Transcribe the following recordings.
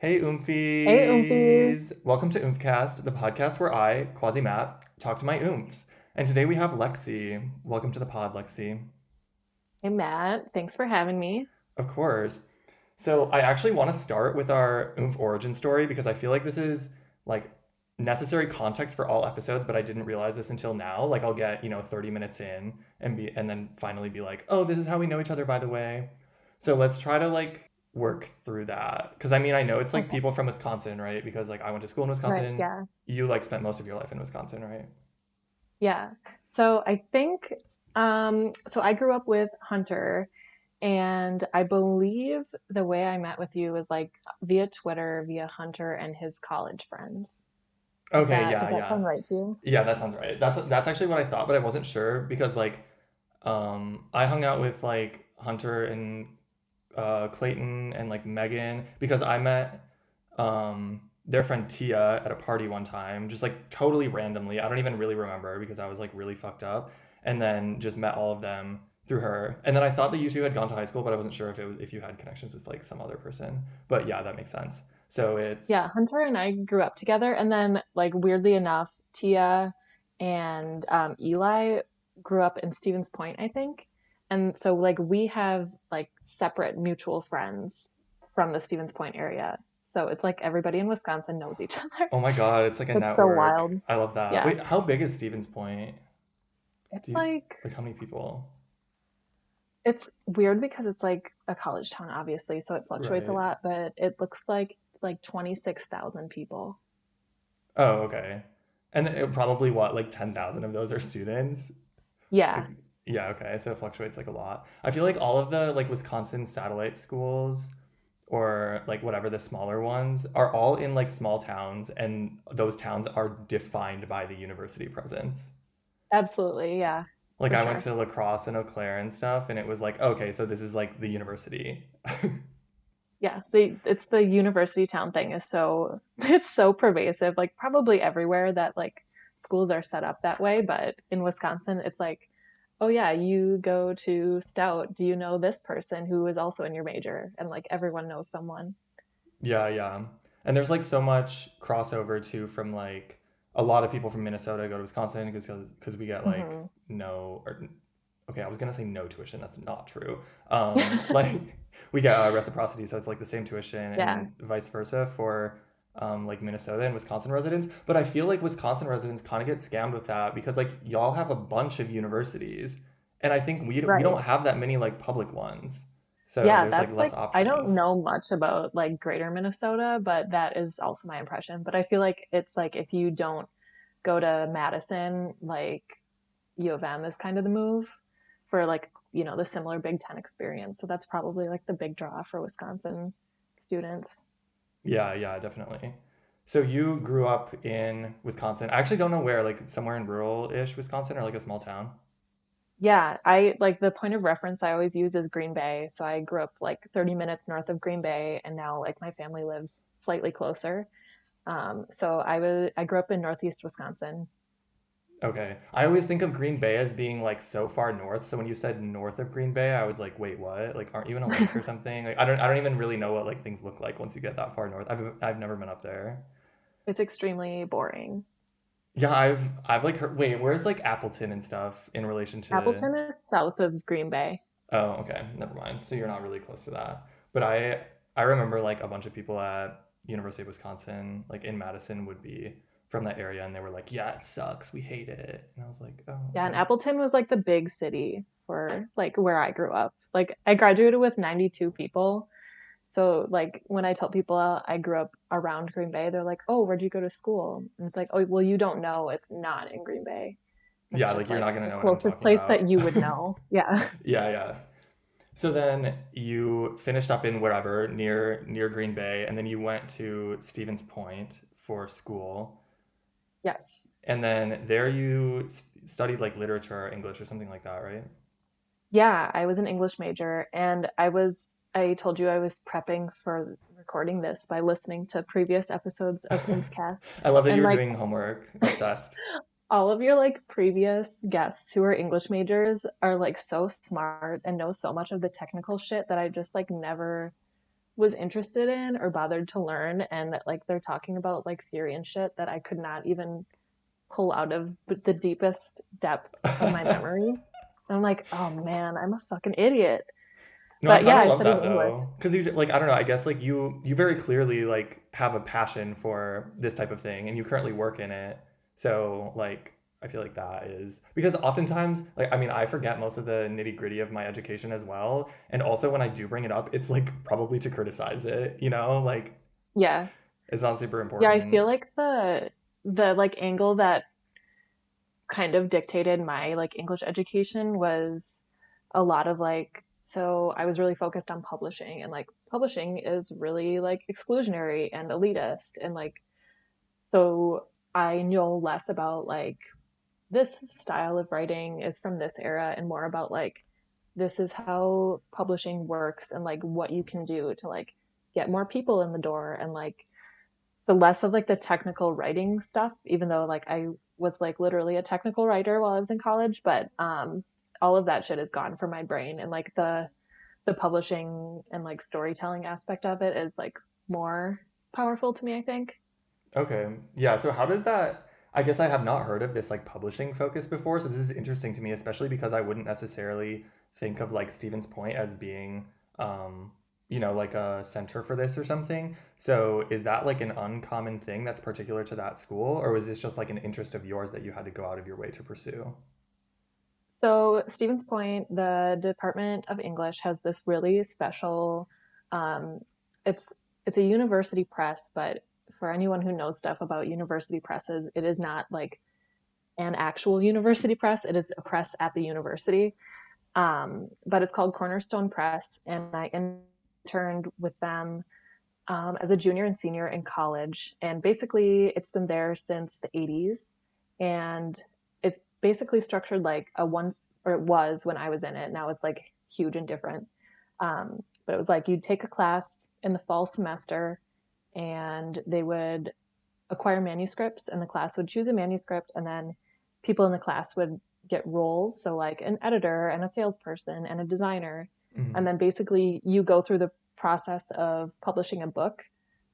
Hey Oomfies! Hey, Oomfies! Welcome to Oomfcast, the podcast where I, Quasi Matt, talk to my Oomfs. And today we have Lexi. Welcome to the pod, Lexi. Hey, Matt. Thanks for having me. Of course. So I actually want to start with our Oomf origin story because I feel like this is like necessary context for all episodes, but I didn't realize this until now. Like I'll get, you know, 30 minutes in and be and then finally be like, oh, this is how we know each other, by the way. So let's try to like work through that. Cause I mean I know it's like Okay. people from Wisconsin, right? Because like I went to school in Right. Wisconsin. Yeah. You like spent most of your life in Wisconsin, right? Yeah. So I think, um, so I grew up with Hunter, and I believe the way I met with you was like via Twitter, via Hunter and his college friends. Is Okay, that, yeah, does that yeah. sound right to you? Yeah, that sounds right. That's that's actually what I thought, but I wasn't sure because like um I hung out with like Hunter and uh Clayton and like Megan because I met um their friend Tia at a party one time, just like totally randomly. I don't even really remember because I was like really fucked up. And then just met all of them through her. And then I thought that you two had gone to high school, but I wasn't sure if it was if you had connections with like some other person. But yeah, that makes sense. So it's Yeah, Hunter and I grew up together, and then like weirdly enough, Tia and um, Eli grew up in Stevens Point, I think. And so like we have like separate mutual friends from the Stevens Point area. So it's like everybody in Wisconsin knows each other. Oh my God, it's like a It's so wild. I love that. Yeah. Wait, how big is Stevens Point? It's you- like Like how many people? it's weird because it's like a college town, obviously, so it fluctuates a lot, but it looks like like 26,000 people. Oh, okay. And it, probably what, like 10,000 of those are students? Yeah. Like, yeah, okay. So it fluctuates like a lot. I feel like all of the like Wisconsin satellite schools or like whatever the smaller ones are all in like small towns and those towns are defined by the university presence. Absolutely. Yeah. Like I went to La Crosse and Eau Claire and stuff and it was like, okay, so this is like the university. Yeah, the it's the university town thing is so it's so pervasive, like probably everywhere that like schools are set up that way, but in Wisconsin it's like, oh yeah, you go to Stout, do you know this person who is also in your major? And like everyone knows someone. Yeah, yeah. And there's like so much crossover too from like a lot of people from Minnesota go to Wisconsin because because we get like Mhm. no or okay, I was gonna say no tuition. That's not true. Um, like we get uh, reciprocity, so it's like the same tuition Yeah. and vice versa for um, like Minnesota and Wisconsin residents. But I feel like Wisconsin residents kind of get scammed with that because like y'all have a bunch of universities, and I think we we don't have that many like public ones. So yeah, there's like that's less like options. I don't know much about like greater Minnesota, but that is also my impression. But I feel like it's like if you don't go to Madison, like U of M is kind of the move for like, you know, the similar Big Ten experience. So that's probably like the big draw for Wisconsin students. Yeah, yeah, definitely. So you grew up in Wisconsin. I actually don't know where, like somewhere in rural-ish Wisconsin or like a small town. Yeah, I like the point of reference I always use is Green Bay. So I grew up like 30 minutes north of Green Bay and now like my family lives slightly closer. Um, so I was I grew up in northeast Wisconsin. Okay. I always think of Green Bay as being like so far north. So when you said north of Green Bay, I was like, wait, what? Like, aren't you in a lake or something? Like, I don't, I don't even really know what like things look like once you get that far north. I've, I've never been up there. It's extremely boring. Yeah, I've, I've like heard. Wait, where's like Appleton and stuff in relation to? Appleton is south of Green Bay. Oh, okay. Never mind. So you're not really close to that. But I I remember like a bunch of people at University of Wisconsin, like in Madison, would be from that area and they were like, Yeah, it sucks. We hate it. And I was like, Oh, Yeah, and. Appleton was like the big city for like where I grew up. Like I graduated with 92 people. So like when I tell people I grew up around Green Bay, they're like, "Oh, where'd you go to school?" And it's like, "Oh, well, you don't know. It's not in Green Bay." It's Yeah, like, you're not gonna the know closest place about. that you would know. Yeah. Yeah, yeah. So then you finished up in wherever near near Green Bay, and then you went to Stevens Point for school, Yes. and then there you studied like literature or English or something like that, right? Yeah, I was an English major and I was I told you I was prepping for recording this by listening to previous episodes of Cast. I love that And, you're like- doing homework. Obsessed. All of your like previous guests who are English majors are like so smart and know so much of the technical shit that I just like never was interested in or bothered to learn and like they're talking about like theory and shit that I could not even pull out of the deepest depths of my memory. I'm like, oh man, I'm a fucking idiot. No, but I yeah, I love that though, because you like I don't know. I guess like you you very clearly like have a passion for this type of thing, and you currently work in it. So like I feel like that is because oftentimes, like, I mean, I forget most of the nitty gritty of my education as well. And also, when I do bring it up, it's like probably to criticize it, you know? Like, yeah, it's not super important. Yeah, I feel like the, the like angle that kind of dictated my like English education was a lot of like, so I was really focused on publishing and like publishing is really like exclusionary and elitist. And like, so I know less about like this style of writing is from this era and more about like this is how publishing works and like what you can do to like get more people in the door and like so less of like the technical writing stuff even though like i was like literally a technical writer while i was in college but um all of that shit is gone from my brain and like the the publishing and like storytelling aspect of it is like more powerful to me i think. Okay. Yeah so how does that I guess I have not heard of this like publishing focus before, so this is interesting to me, especially because I wouldn't necessarily think of like Stevens Point as being, um, you know, like a center for this or something. So is that like an uncommon thing that's particular to that school, or was this just like an interest of yours that you had to go out of your way to pursue? So Stevens Point, the Department of English has this really special. Um, it's it's a university press, but for anyone who knows stuff about university presses, it is not like an actual university press. It is a press at the university. Um, but it's called Cornerstone Press, and I interned with them um, as a junior and senior in college. And basically, it's been there since the 80s, and it's basically structured like a once, or it was when I was in it. Now it's like huge and different. Um, but it was like you'd take a class in the fall semester and they would acquire manuscripts and the class would choose a manuscript and then people in the class would get roles. So like an editor and a salesperson and a designer. Mm-hmm. and then basically you go through the process of publishing a book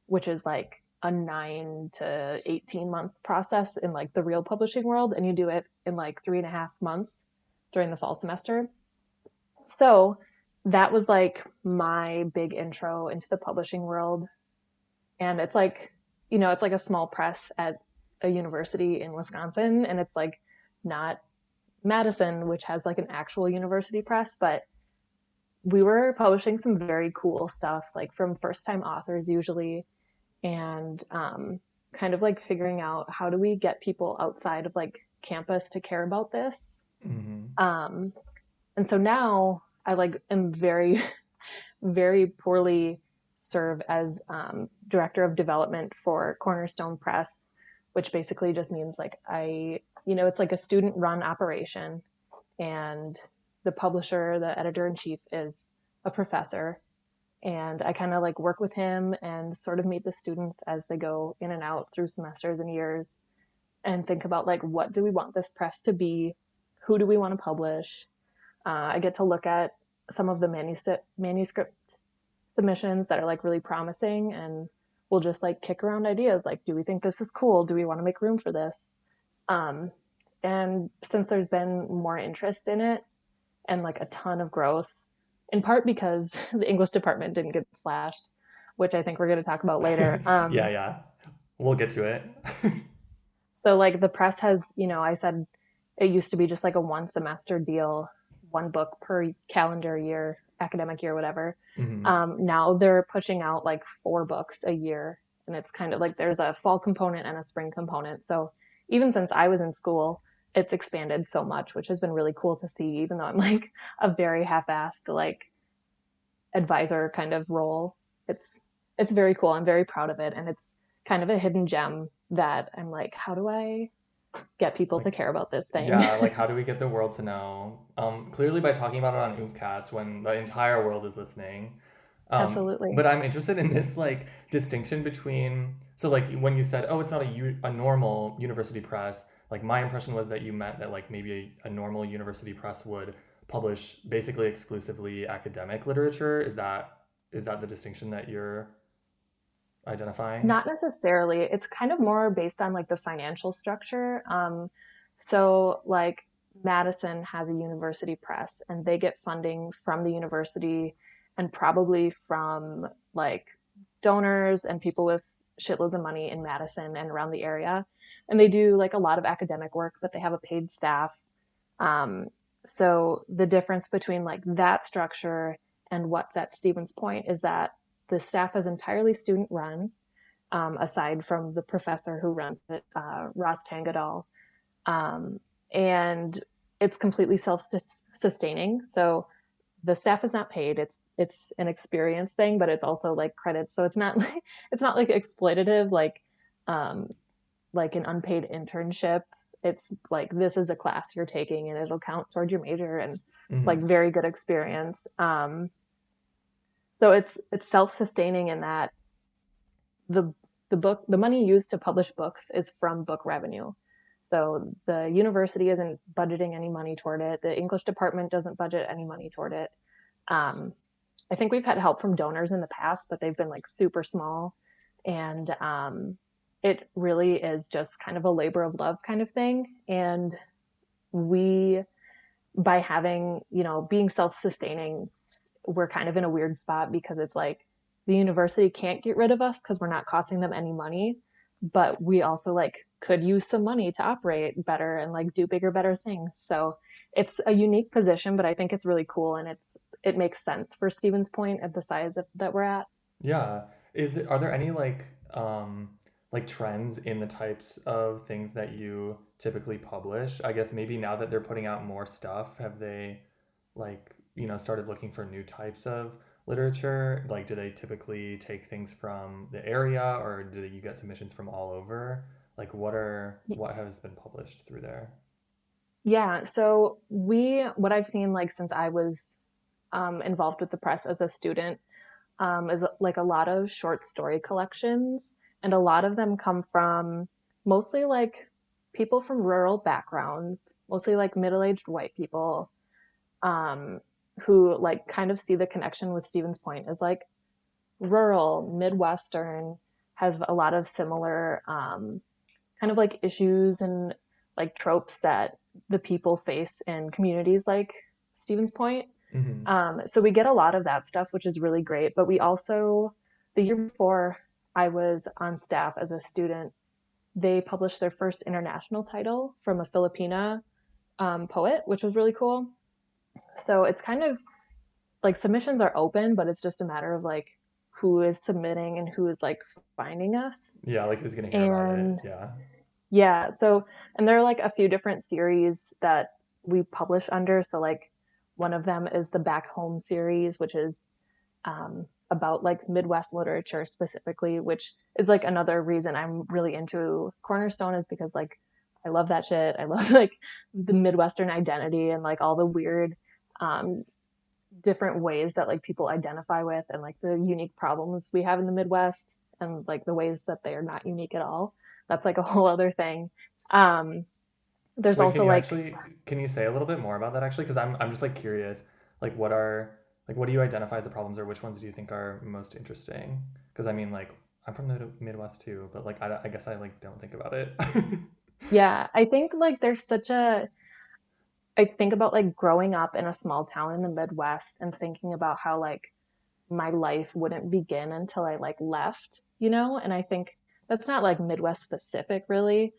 which is like a 9 to 18 month process in like the real publishing world and you do it in like three and a half months during the fall semester. So that was like my big intro into the publishing world and it's like you know it's like a small press at a university in wisconsin and it's like not madison which has like an actual university press but we were publishing some very cool stuff like from first time authors usually and um, kind of like figuring out how do we get people outside of like campus to care about this mm-hmm. um, and so now i like am very very poorly serve as um, director of development for Cornerstone Press, which basically just means like I, you know, it's like a student run operation, and the publisher, the editor in chief, is a professor. And I kind of like work with him and sort of meet the students as they go in and out through semesters and years and think about like what do we want this press to be? Who do we want to publish? Uh, I get to look at some of the manuscript manuscript submissions that are like really promising and we'll just like kick around ideas like do we think this is cool? Do we want to make room for this? Um, and since there's been more interest in it and like a ton of growth in part because the english department didn't get slashed which i think we're going to talk about later um, yeah yeah. We'll get to it. so like the press has you know i said it used to be just like a one semester deal one book per calendar year academic year, whatever. Mm-hmm. Um, now they're pushing out like four books a year, and it's kind of like there's a fall component and a spring component. So even since I was in school, it's expanded so much, which has been really cool to see. Even though I'm like a very half-assed like advisor kind of role, it's it's very cool. I'm very proud of it, and it's kind of a hidden gem that I'm like, how do I get people like, to care about this thing. Yeah, like how do we get the world to know? Um, clearly by talking about it on Oomfcast when the entire world is listening. Um, Absolutely. But I'm interested in this like distinction between so like when you said, oh, it's not a u- a normal university press. Like my impression was that you meant that like maybe a, a normal university press would publish basically exclusively academic literature. Is that is that the distinction that you're identifying? Not necessarily. It's kind of more based on like the financial structure. Um, so like Madison has a university press and they get funding from the university and probably from like donors and people with shitloads of money in Madison and around the area. And they do like a lot of academic work, but they have a paid staff. Um, so the difference between like that structure and what's at Stevens Point is that the staff is entirely student run, um, aside from the professor who runs it, uh, Ross Tangedal. Um, and it's completely self-sustaining. So the staff is not paid. It's it's an experience thing, but it's also like credits. So it's not like it's not like exploitative like um like an unpaid internship. It's like this is a class you're taking and it'll count toward your major and mm-hmm. like very good experience. Um so it's it's self-sustaining in that the the book the money used to publish books is from book revenue. So the university isn't budgeting any money toward it. The English department doesn't budget any money toward it. Um, I think we've had help from donors in the past, but they've been like super small. And um, it really is just kind of a labor of love kind of thing. And we, by having, you know, being self sustaining, we're kind of in a weird spot because it's like the university can't get rid of us because we're not costing them any money but we also like could use some money to operate better and like do bigger better things. So it's a unique position but i think it's really cool and it's it makes sense for stevens point at the size of, that we're at. Yeah. Is there, are there any like um like trends in the types of things that you typically publish? I guess maybe now that they're putting out more stuff have they like you know started looking for new types of literature? Like, do they typically take things from the area, or do you get submissions from all over? Like, what are what has been published through there? Yeah, so we what I've seen like since I was um, involved with the press as a student um, is like a lot of short story collections, and a lot of them come from mostly like people from rural backgrounds, mostly like middle aged white people. Um, who like kind of see the connection with Stevens Point as like rural, Midwestern, has a lot of similar um, kind of like issues and like tropes that the people face in communities like Stevens Point. Mm-hmm. Um, so we get a lot of that stuff, which is really great. But we also, the year before I was on staff as a student, they published their first international title from a Filipina um, poet, which was really cool. So it's kind of like submissions are open, but it's just a matter of like who is submitting and who is like finding us. Yeah, like who's gonna hear and, about it. Yeah. Yeah. So and there are like a few different series that we publish under. So like one of them is the Back Home series, which is um, about like Midwest literature specifically, which is like another reason I'm really into Cornerstone is because like I love that shit. I love like the Midwestern identity and like all the weird um, different ways that like people identify with and like the unique problems we have in the Midwest and like the ways that they are not unique at all. That's like a whole other thing. Um, there's Wait, also like actually can you say a little bit more about that actually because I'm I'm just like curious like what are like what do you identify as the problems or which ones do you think are most interesting because I mean like I'm from the Midwest too but like I, I guess I like don't think about it yeah, I think like there's such a I think about like growing up in a small town in the Midwest and thinking about how like my life wouldn't begin until I like left, you know? And I think that's not like Midwest specific really,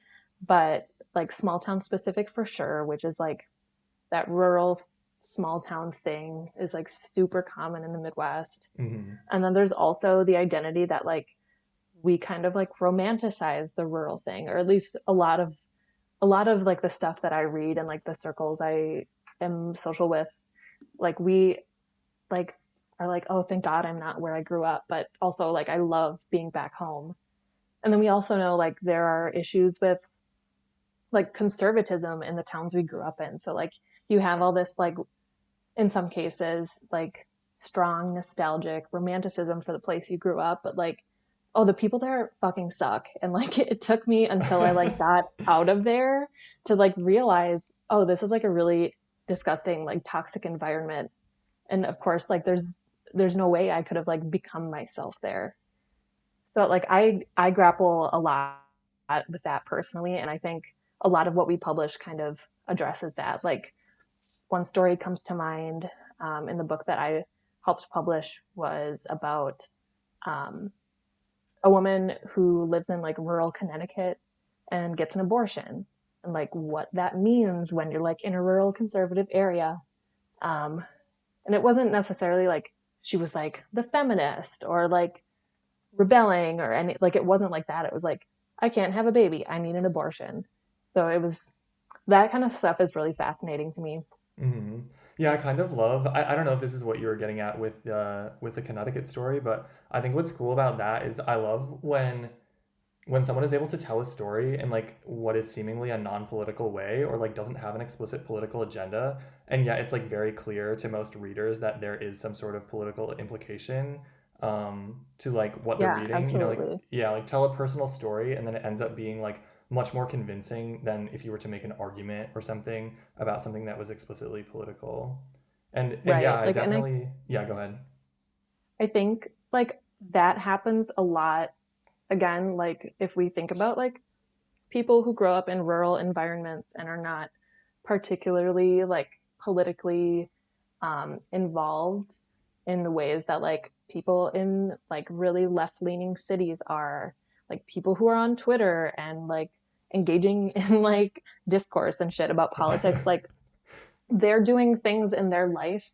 but like small town specific for sure, which is like that rural small town thing is like super common in the Midwest. Mm-hmm. And then there's also the identity that like we kind of like romanticize the rural thing, or at least a lot of a lot of like the stuff that I read and like the circles I am social with, like we like are like, oh, thank God I'm not where I grew up, but also like I love being back home. And then we also know like there are issues with like conservatism in the towns we grew up in. So like you have all this like in some cases like strong nostalgic romanticism for the place you grew up, but like oh, the people there fucking suck. And like it took me until I like got out of there to like realize, oh, this is like a really disgusting, like toxic environment. And of course, like there's there's no way I could have like become myself there. So like I I grapple a lot with that personally and I think a lot of what we publish kind of addresses that. Like one story comes to mind um, in the book that I helped publish was about um, a woman who lives in like rural Connecticut and gets an abortion and like what that means when you're like in a rural conservative area. Um, and it wasn't necessarily like she was like the feminist or like rebelling or any like it wasn't like that. It was like I can't have a baby. I need an abortion. So it was that kind of stuff is really fascinating to me. Mm-hmm. Yeah, I kind of love. I, I don't know if this is what you were getting at with uh with the Connecticut story, but I think what's cool about that is I love when when someone is able to tell a story in like what is seemingly a non-political way or like doesn't have an explicit political agenda and yet it's like very clear to most readers that there is some sort of political implication um to like what they're Yeah, reading you know like absolutely. yeah like tell a personal story and then it ends up being like much more convincing than if you were to make an argument or something about something that was explicitly political and and yeah Right. i Like I definitely yeah go ahead I think like that happens a lot again like if we think about like people who grow up in rural environments and are not particularly like politically um, involved in the ways that like people in like really left leaning cities are like people who are on twitter and like engaging in like discourse and shit about politics like they're doing things in their life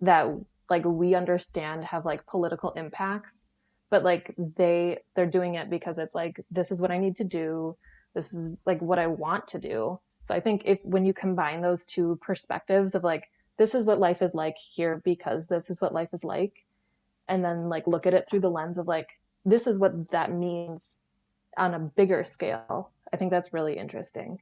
that like we understand have like political impacts but like they they're doing it because it's like this is what i need to do. This is like what i want to do. So i think if when you combine those two perspectives of like this is what life is like here because this is what life is like and then like look at it through the lens of like this is what that means on a bigger scale i think that's really interesting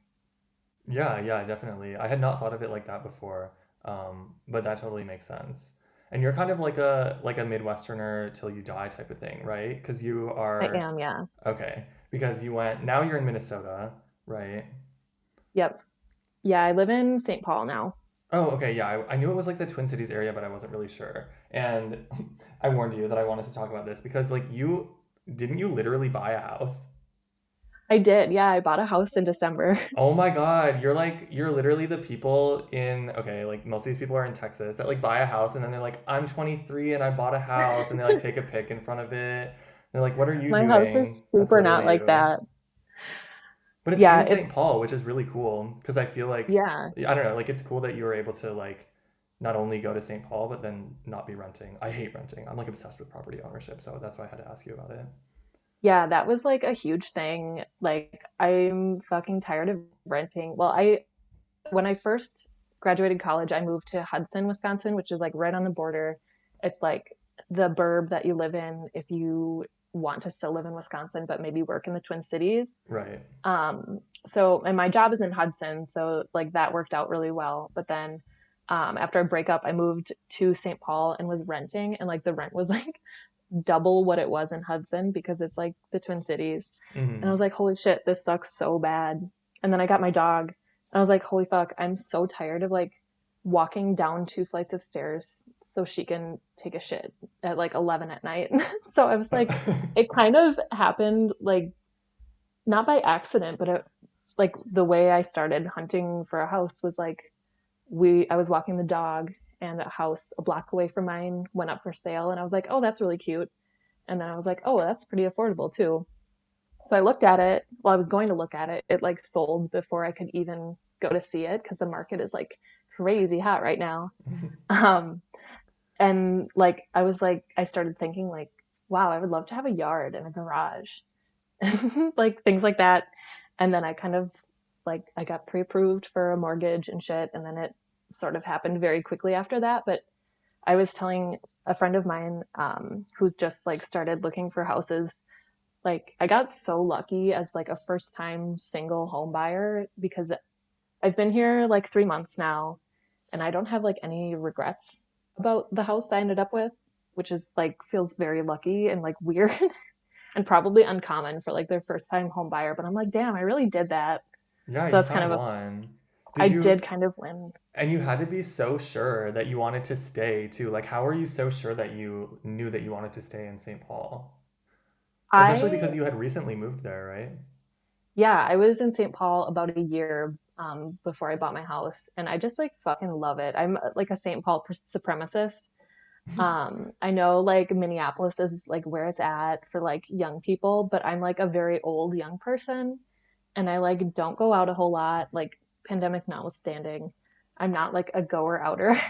Yeah, yeah, definitely. I had not thought of it like that before, um, but that totally makes sense. And you're kind of like a like a Midwesterner till you die type of thing, right? Because you are. i am yeah okay, because you went now you're in Minnesota, right? yep yeah i live in st paul now Oh, okay, yeah. I, I knew it was like the Twin Cities area, but I wasn't really sure. And I warned you that I wanted to talk about this because like you didn't you literally buy a house? i did yeah i bought a house in december Oh my God, you're like you're literally the people in okay, like most of these people are in Texas that like buy a house and then they're like, I'm 23 and I bought a house and they like take a pic in front of it. They're like, what are you doing? My house is super not like that. But it's Yeah, in St. Paul, which is really cool because I feel like yeah. I don't know, like it's cool that you were able to like not only go to St. Paul but then not be renting. I hate renting. I'm like obsessed with property ownership, so that's why I had to ask you about it. Yeah, that was like a huge thing. Like I'm fucking tired of renting. Well, I when I first graduated college, I moved to Hudson, Wisconsin, which is like right on the border. It's like the burb that you live in if you want to still live in Wisconsin but maybe work in the Twin Cities. Right. Um, so, and my job is in Hudson, so like that worked out really well. But then um, after a breakup, I moved to St. Paul and was renting, and like the rent was like double what it was in Hudson because it's like the Twin Cities. And I was like, holy shit, this sucks so bad. And then I got my dog, and I was like, holy fuck, I'm so tired of like walking down two flights of stairs so she can take a shit at like 11 at night. so I was like, it kind of happened like not by accident, but it, like the way I started hunting for a house was like we I was walking the dog and a house a block away from mine went up for sale and I was like, "Oh, that's really cute." And then I was like, "Oh, that's pretty affordable too." So I looked at it. Well, I was going to look at it. It like sold before I could even go to see it because the market is like crazy hot right now. Um, and like I was like I started thinking like, wow, I would love to have a yard and a garage, like things like that. And then I kind of like I got pre-approved for a mortgage and shit, and then it sort of happened very quickly after that. But I was telling a friend of mine um, who's just like started looking for houses. Like I got so lucky as like a first time single home buyer because I've been here like three months now and I don't have like any regrets about the house I ended up with, which is like feels very lucky and like weird and probably uncommon for like their first time home buyer. But I'm like, damn, I really did that. Yeah, So that's kind of one. Did I you- did kind of win. And you had to be so sure that you wanted to stay too. Like, how were you so sure that you knew that you wanted to stay in St. Paul? Especially I, because you had recently moved there, right? yeah, I was in St. Paul about a year um, before I bought my house, and I just like fucking love it. I'm uh, like a St. Paul supremacist. Um, I know like Minneapolis is like where it's at for like young people, but I'm like a very old young person, and I like don't go out a whole lot. Like pandemic notwithstanding, I'm not like a goer outer.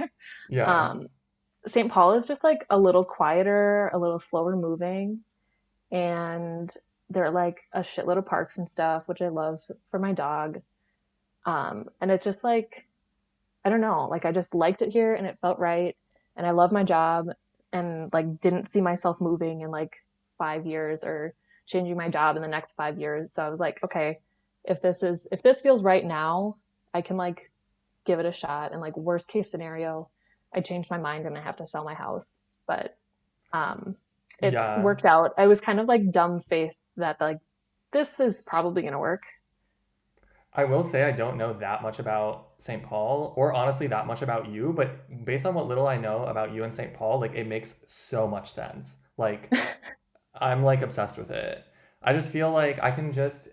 Yeah. Um, St. Paul is just like a little quieter, a little slower moving, and there are like a shitload of parks and stuff, which I love for my dog. Um, and it's just like, I don't know, like I just liked it here and it felt right, and I love my job, and like didn't see myself moving in like five years or changing my job in the next five years. So I was like, okay, if this is if this feels right now, I can like give it a shot. And like worst case scenario, I change my mind and I have to sell my house. But um, it Yeah. worked out. I was kind of like dumb faced that like this is probably gonna work. I will say I don't know that much about St. Paul or honestly that much about you, but based on what little I know about you and St. Paul, like it makes so much sense. Like I'm like obsessed with it. I just feel like I can just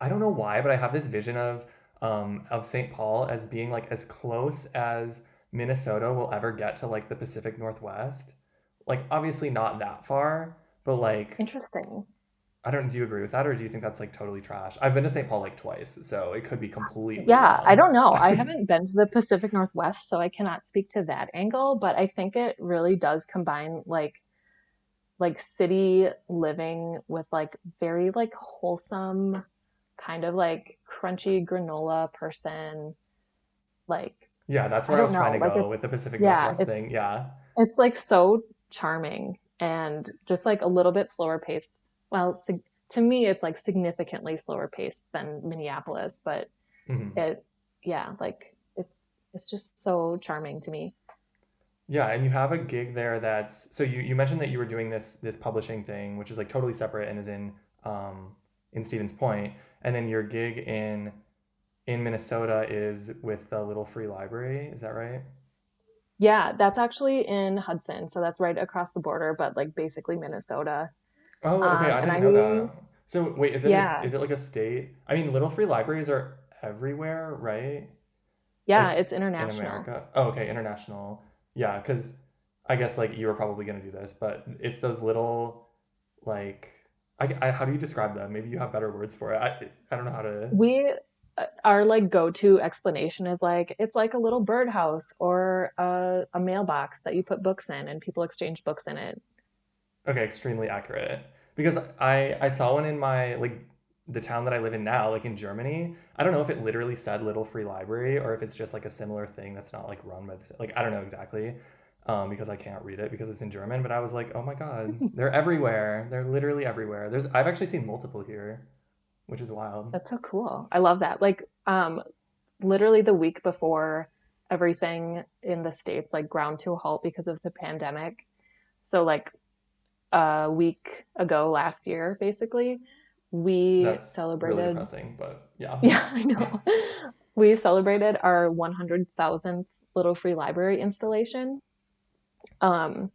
I don't know why, but I have this vision of um of St. Paul as being like as close as Minnesota will ever get to like the Pacific Northwest. Like obviously not that far, but like Interesting. I don't do you agree with that or do you think that's like totally trash? I've been to St. Paul like twice, so it could be completely Yeah, I don't know. I haven't been to the Pacific Northwest, so I cannot speak to that angle, but I think it really does combine like like city living with like very like wholesome kind of like crunchy granola person like Yeah, that's where I, don't was trying to like, go with the Pacific yeah, Northwest thing. Yeah. it's like so charming and just like a little bit slower paced. Well, sig- to me, it's like significantly slower paced than Minneapolis, but Mhm. it, yeah, like it's it's just so charming to me. Yeah, and you have a gig there that's so you you mentioned that you were doing this this publishing thing, which is like totally separate and is in um in Stevens Point, and then your gig in in Minnesota is with the Little Free Library. Is that right? Yeah, that's actually in Hudson, so that's right across the border, but like basically Minnesota. Oh, okay. Um, I didn't I know that. So wait, is it a- is it like a state? I mean, Little Free Libraries are everywhere, right? Yeah, Like, it's in international. America. Oh, okay, international. Yeah, because I guess like you were probably gonna do this, but it's those little like I, I how do you describe them? Maybe you have better words for it. I I don't know how to. We uh, our like go-to explanation is like it's like a little birdhouse or a, a mailbox that you put books in and people exchange books in it. Okay, extremely accurate. Because I I saw one in my like the town that I live in now, like in Germany. I don't know if it literally said Little Free Library or if it's just like a similar thing that's not like run by the like I don't know exactly. Um, because I can't read it because it's in German, but I was like, oh my God, they're everywhere. They're literally everywhere. There's I've actually seen multiple here, which is wild. That's so cool. I love that. Like, um, literally the week before everything in the States like ground to a halt because of the pandemic. So like a week ago last year, basically, we That's really celebrated depressing, but yeah. Yeah, I know. we celebrated our 100,000th Little Free Library installation. Um,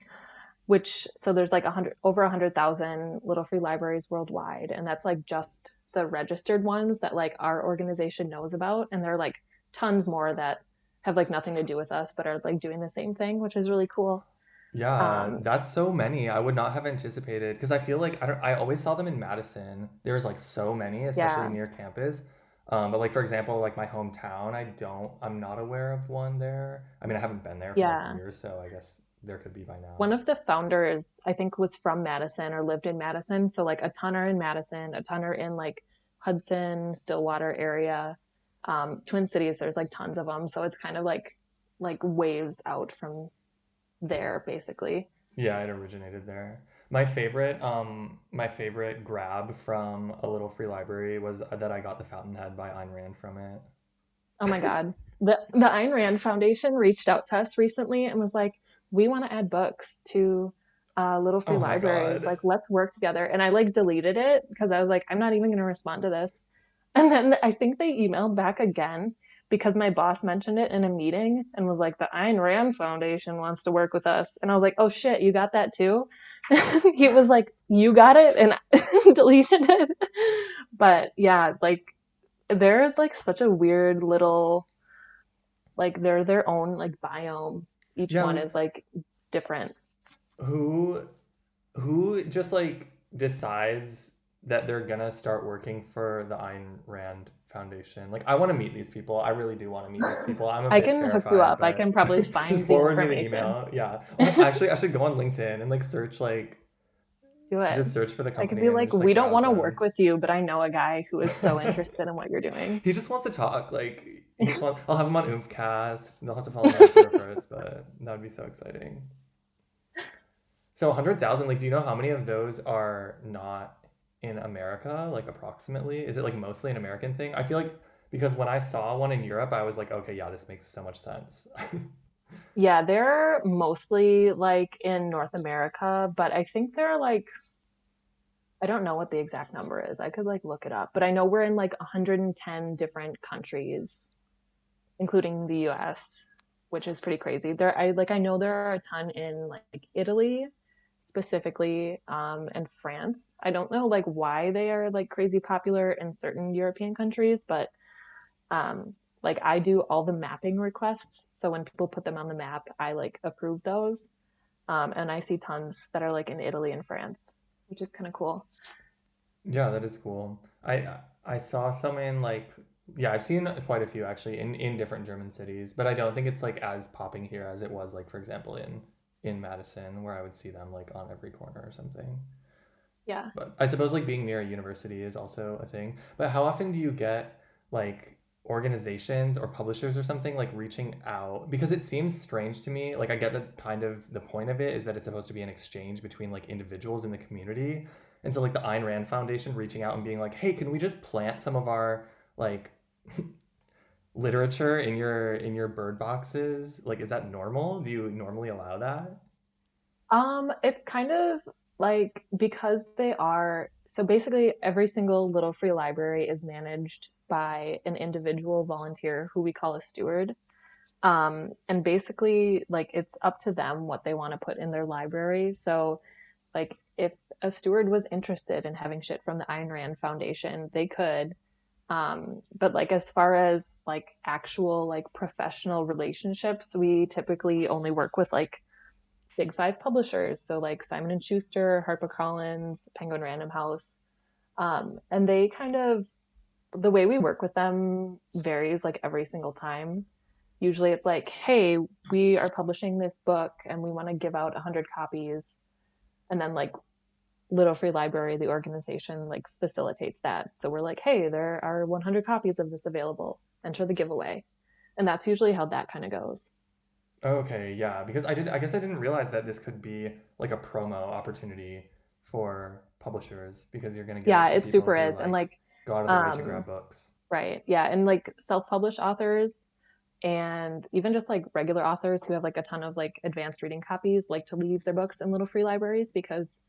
which so there's like a hundred over a hundred thousand Little Free Libraries worldwide, and that's like just the registered ones that like our organization knows about, and there are like tons more that have like nothing to do with us but are like doing the same thing, which is really cool. Yeah, Um, that's so many. I would not have anticipated because I feel like I don't, I always saw them in Madison. There's like so many, especially Yeah. near campus. Um, but like for example, like my hometown, I don't, I'm not aware of one there. I mean, I haven't been there for Yeah. like years, so I guess there could be by now. One of the founders, I think, was from Madison or lived in Madison. So like a ton are in Madison, a ton are in like Hudson, Stillwater area, um, Twin Cities. There's like tons of them. So it's kind of like like waves out from there, basically. Yeah, it originated there. My favorite, um, my favorite grab from a little free library was that I got the Fountainhead by Ayn Rand from it. Oh my God. The the Ayn Rand Foundation reached out to us recently and was like, we want to add books to uh, Little Free Oh Libraries. God. Like, let's work together. And I like deleted it because I was like, I'm not even going to respond to this. And then I think they emailed back again because my boss mentioned it in a meeting and was like, the Ayn Rand Foundation wants to work with us. And I was like, oh shit, you got that too? he was like, you got it? And deleted it. But yeah, like they're like such a weird little, like they're their own like biome. Each Yeah, one is like different. who who just like decides that they're gonna start working for the Ayn Rand Foundation? Like I want to meet these people. I really do want to meet these people. I'm a I can hook you up. I can probably find just forward me the email. Yeah. Oh, actually, I should go on LinkedIn and like search like Do it. just search for the I company. could be like, just, we don't want to work with you, but I know a guy who is so interested in what you're doing. He just wants to talk. Like I'll have them on Oomfcast. They'll have to follow on first, but that would be so exciting. So hundred thousand. Like, do you know how many of those are not in America? Like, approximately, is it like mostly an American thing? I feel like because when I saw one in Europe, I was like, okay, yeah, this makes so much sense. Yeah, they're mostly like in North America, but I think they're like, I don't know what the exact number is. I could like look it up, but I know we're in like 110 different countries, including the US, which is pretty crazy. There, I like, I know there are a ton in like Italy specifically, um, and France. I don't know like why they are like crazy popular in certain European countries, but um, like I do all the mapping requests. So when people put them on the map, I like approve those. Um, and I see tons that are like in Italy and France, which is kind of cool. Yeah, that is cool. I I saw some in like yeah, I've seen quite a few actually in in different German cities, but I don't think it's like as popping here as it was like for example in in Madison where I would see them like on every corner or something. Yeah. But I suppose like being near a university is also a thing. But how often do you get like organizations or publishers or something like reaching out? Because it seems strange to me. Like I get that kind of the point of it is that it's supposed to be an exchange between like individuals in the community. And so like the Ayn Rand Foundation reaching out and being like, "Hey, can we just plant some of our like literature in your in your bird boxes?" Like is that normal? Do you normally allow that? Um, it's kind of like because they are so basically every single little free library is managed by an individual volunteer who we call a steward. Um, and basically like it's up to them what they want to put in their library. So like if a steward was interested in having shit from the Ayn Rand Foundation, they could. Um, but like as far as like actual like professional relationships, we typically only work with like big five publishers. So like simon and schuster harpercollins penguin random house. Um, and they kind of the way we work with them varies like every single time. Usually it's like hey we are publishing this book and we want to give out 100 copies. And then like little free library the organization like facilitates that so we're like hey there are 100 copies of this available enter the giveaway and that's usually how that kind of goes Okay, yeah, because I did I guess I didn't realize that this could be like a promo opportunity for publishers because you're gonna give yeah it to super is and like like go out of their way to um grab books. Right. Yeah. And like self published authors and even just like regular authors who have like a ton of like advanced reading copies like to leave their books in little free libraries because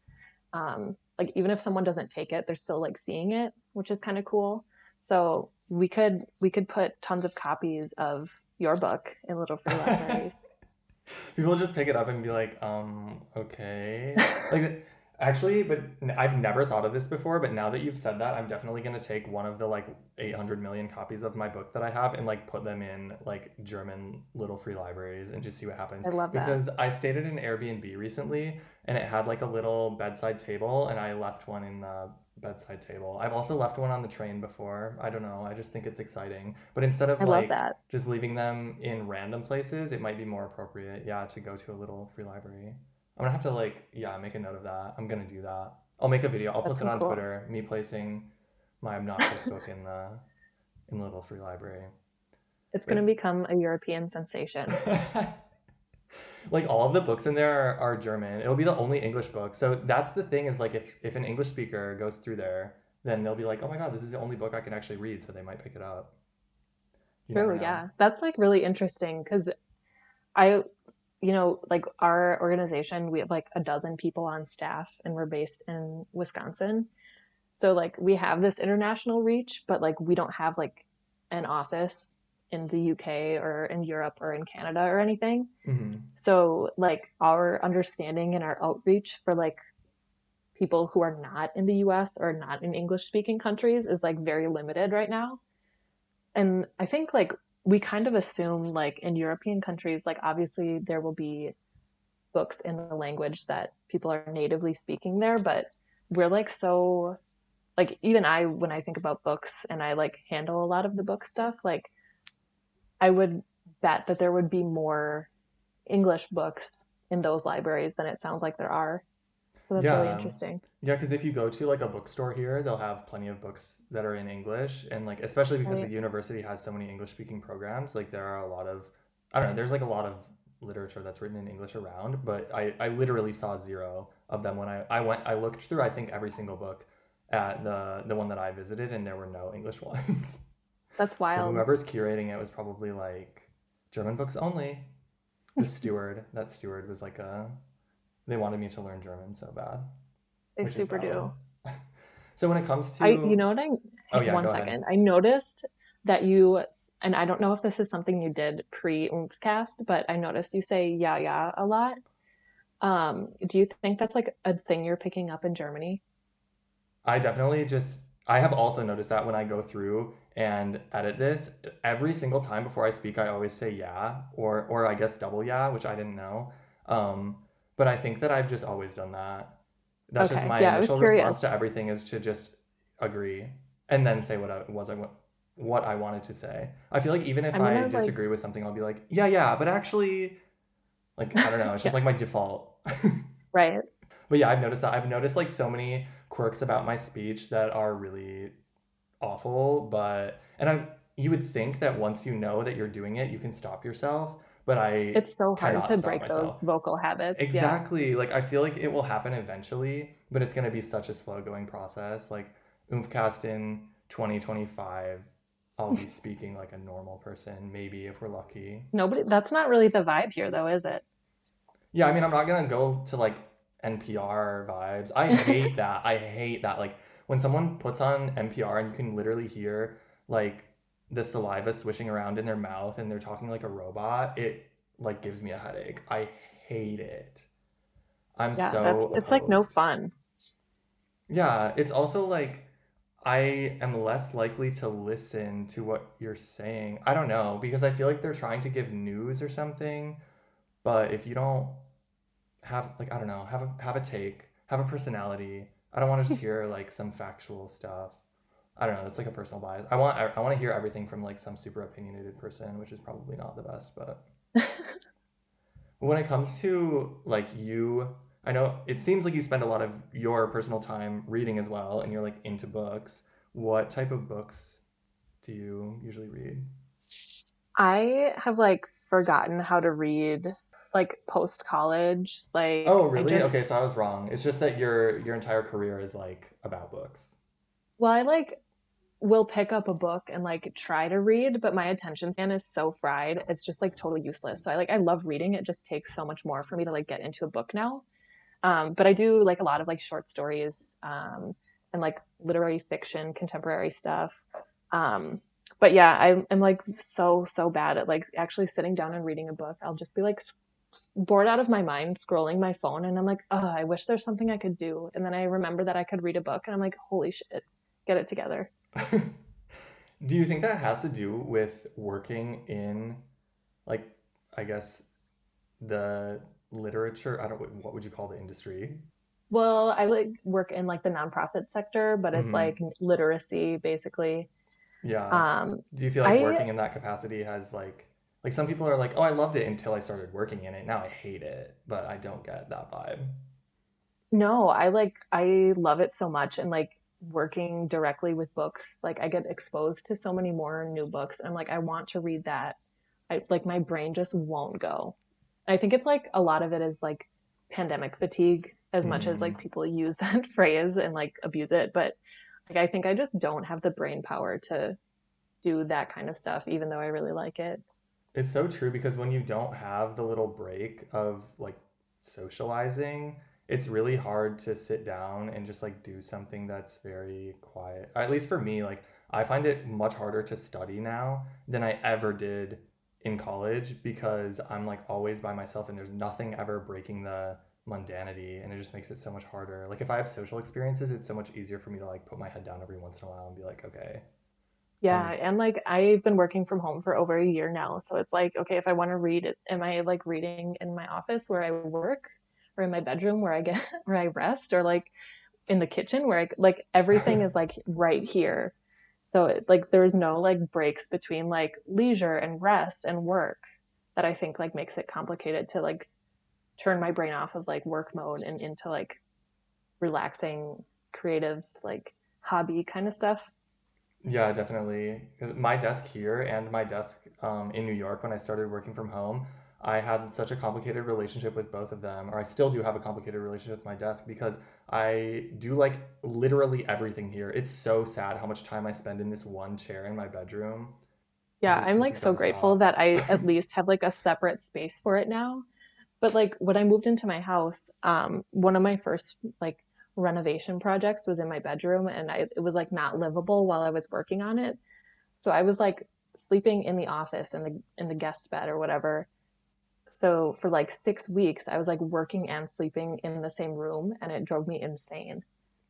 um like even if someone doesn't take it, they're still like seeing it, which is kind of cool. So we could we could put tons of copies of your book in little free libraries. People just pick it up and be like, um, okay. Like actually, but I've never thought of this before, but now that you've said that, I'm definitely gonna take one of the like 800 million copies of my book that I have and like put them in like German little free libraries and just see what happens. I love that. Because I stayed at an Airbnb recently and it had like a little bedside table and I left one in the bedside table. I've also left one on the train before. I don't know. I just think it's exciting. But instead of I like that. just leaving them in random places, it might be more appropriate, yeah, to go to a little free library. I'm gonna have to like, yeah, make a note of that. I'm gonna do that. I'll make a video. I'll That's post it on cool. Twitter. Me placing my obnoxious book in the in the little free library. It's to become a European sensation. like all of the books in there are, are German. It'll be the only English book. So that's the thing is like if if an English speaker goes through there, then they'll be like, oh my god, this is the only book I can actually read. So they might pick it up. You True, yeah. That's like really interesting because I, you know, like our organization, we have like a dozen people on staff and we're based in Wisconsin. So like we have this international reach, but like we don't have like an office in the UK or in Europe or in Canada or anything. hmm So like our understanding and our outreach for like people who are not in the US or not in English speaking countries is like very limited right now. And I think like we kind of assume like in European countries, like obviously there will be books in the language that people are natively speaking there, but we're like so like even I when I think about books and I like handle a lot of the book stuff, like I would bet that there would be more English books in those libraries than it sounds like there are. So that's really Yeah. interesting. Yeah, because if you go to like a bookstore here, they'll have plenty of books that are in English, and like especially because the university has so many English speaking programs, like there are a lot of I don't know, there's like a lot of literature that's written in English around, but I I literally saw zero of them when I I went I looked through I think every single book at the the one that I visited, and there were no English ones. That's So wild. whoever's curating it was probably like German books only. The steward, that steward was like a they wanted me to learn German so bad They super do. So when it comes to I you know what I Oh yeah, one go ahead. I noticed that you and I don't know if this is something you did pre Oomfcast, but I noticed you say yeah yeah a lot. Um, do you think that's like a thing you're picking up in Germany? I definitely just I have also noticed that when I go through and edit this, every single time before I speak, I always say yeah or or I guess double yeah, which I didn't know. Um, but I think that I've just always done that. That's just my Yeah, initial response to everything is to just agree and then say what I was I what I wanted to say. I feel like even if I'm gonna like disagree with something, I'll be like, yeah, yeah, but actually, like I don't know, it's yeah, just like my default. right. But yeah, I've noticed that. I've noticed like so many quirks about my speech that are really awful, but and I you would think that once you know that you're doing it, you can stop yourself, but I It's so hard to break those vocal habits. Yeah. Exactly. Like I feel like it will happen eventually, but it's going to be such a slow going process. Like Oomfcast in 2025, I'll be speaking like a normal person, maybe if we're lucky. Nobody that's not really the vibe here though, is it? Yeah, I mean, I'm not gonna go to like NPR vibes. I hate that. I hate that. Like when someone puts on NPR and you can literally hear like the saliva swishing around in their mouth and they're talking like a robot, it like gives me a headache. I hate it. I'm Yeah, that's so it's like no fun. Yeah, it's also like I am less likely to listen to what you're saying. I don't know, because I feel like they're trying to give news or something, but if you don't have like I don't know, have a have a take, have a personality. I don't want to just hear like some factual stuff. I don't know, it's like a personal bias. I want I, I want to hear everything from like some super opinionated person, which is probably not the best, but when it comes to like you i know it seems like you spend a lot of your personal time reading as well and you're like into books what type of books do you usually read I have like forgotten how to read like post college. Like oh really just okay so i was wrong it's just that your your entire career is like about books well, I like will pick up a book and like try to read, but my attention span is so fried. It's just like totally useless. So I like I love reading. It just takes so much more for me to like get into a book now. Um, but I do like a lot of like short stories um, and like literary fiction, contemporary stuff. Um, but yeah, I am like so so bad at like actually sitting down and reading a book. I'll just be like bored out of my mind scrolling my phone, and I'm like, oh, I wish there's something I could do. And then I remember that I could read a book, and I'm like, holy shit, get it together. do you think that has to do with working in like i guess the literature i don't what would you call the industry Well, I like work in like the nonprofit sector, but it's hmm like literacy basically. yeah Um, Do you feel like I working in that capacity has like like some people are like, "Oh, I loved it until I started working in it. Now I hate it." But I don't get that vibe. no, I like I love it so much and like working directly with books, like I get exposed to so many more new books. And I'm like, I want to read that. I like my brain just won't go. I think it's like a lot of it is like pandemic fatigue as much as like mm-hmm. people use that phrase and like abuse it. But like I think I just don't have the brain power to do that kind of stuff, even though I really like it. It's so true because when you don't have the little break of like socializing, it's really hard to sit down and just like do something that's very quiet. At least for me, like I find it much harder to study now than I ever did in college because I'm like always by myself and there's nothing ever breaking the mundanity and it just makes it so much harder. Like if I have social experiences, it's so much easier for me to like put my head down every once in a while and be like, okay. Yeah, Um, and like I've been working from home for over a year now, so it's like, okay, if I want to read am I like reading in my office where I work or in my bedroom where I get where I rest or like in the kitchen where I like everything is like right here. So like there's no like breaks between like leisure and rest and work that I think like makes it complicated to like turn my brain off of like work mode and into like relaxing creative like hobby kind of stuff. Yeah, definitely. my desk here and my desk um, in New York when I started working from home, I had such a complicated relationship with both of them, or I still do have a complicated relationship with my desk because I do like literally everything here. It's so sad how much time I spend in this one chair in my bedroom. Yeah, I'm like so grateful that I at least have like a separate space for it now. But like when I moved into my house, um, one of my first like renovation projects was in my bedroom and I, it was like not livable while I was working on it. So I was like sleeping in the office in the in the guest bed or whatever. So for like six weeks, I was like working and sleeping in the same room and it drove me insane.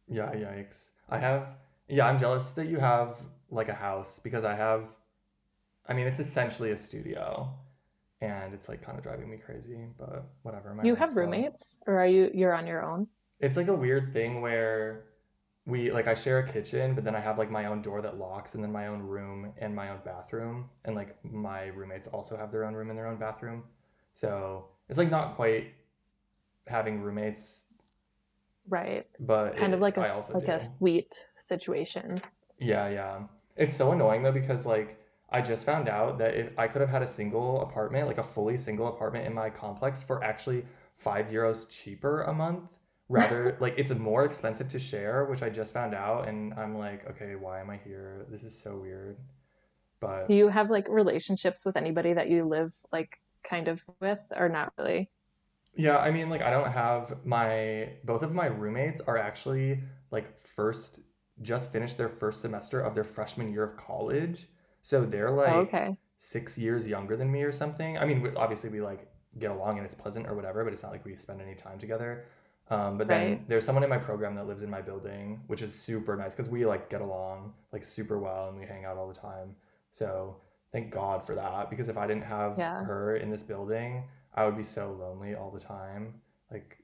Yeah, yikes. I have, yeah, I'm jealous that you have like a house because I have, I mean, it's essentially a studio and it's like kind of driving me crazy, but whatever, my you have roommates or are you you're on your own? It's like a weird thing where we like I share a kitchen, but then I have like my own door that locks and then my own room and my own bathroom. And like my roommates also have their own room and their own bathroom. So it's like not quite having roommates, Right. but Kind of like a I s- also like a sweet situation. Yeah, yeah. It's so annoying though because like I just found out that if I could have had a single apartment, like a fully single apartment in my complex for actually five euros cheaper a month, rather like it's more expensive to share, which I just found out, and I'm like, okay, why am I here? This is so weird. But Do you have like relationships with anybody that you live like kind of with or not really? yeah, I mean, like I don't have my both of my roommates are actually like first just finished their first semester of their freshman year of college. So they're Oh, like okay. six years younger than me or something. I mean, we, obviously we like get along and it's pleasant or whatever, but it's not like we spend any time together. Um, but then Right. there's someone in my program that lives in my building, which is super nice because we like get along like super well and we hang out all the time. So thank God for that because if I didn't have Yeah. her in this building, I would be so lonely all the time. Like,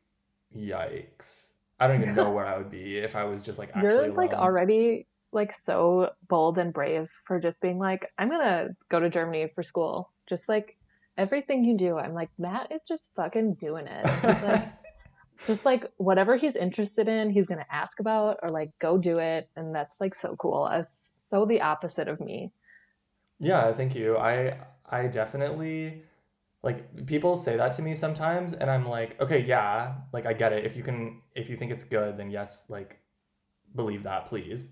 yikes. I don't even know where I would be if I was just like actually You're like alone. already like so bold and brave for just being like, I'm gonna go to Germany for school. Just like everything you do, I'm like, Matt is just fucking doing it. Like, just like whatever he's interested in, he's gonna ask about or like go do it. And that's like so cool. It's so the opposite of me. Yeah, thank you. I I definitely like people say that to me sometimes and I'm like, okay, yeah, like I get it. If you can if you think it's good, then yes, like believe that, please.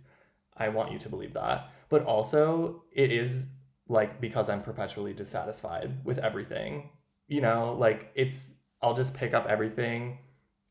I want you to believe that. But also, it is like because I'm perpetually dissatisfied with everything. You know, like it's I'll just pick up everything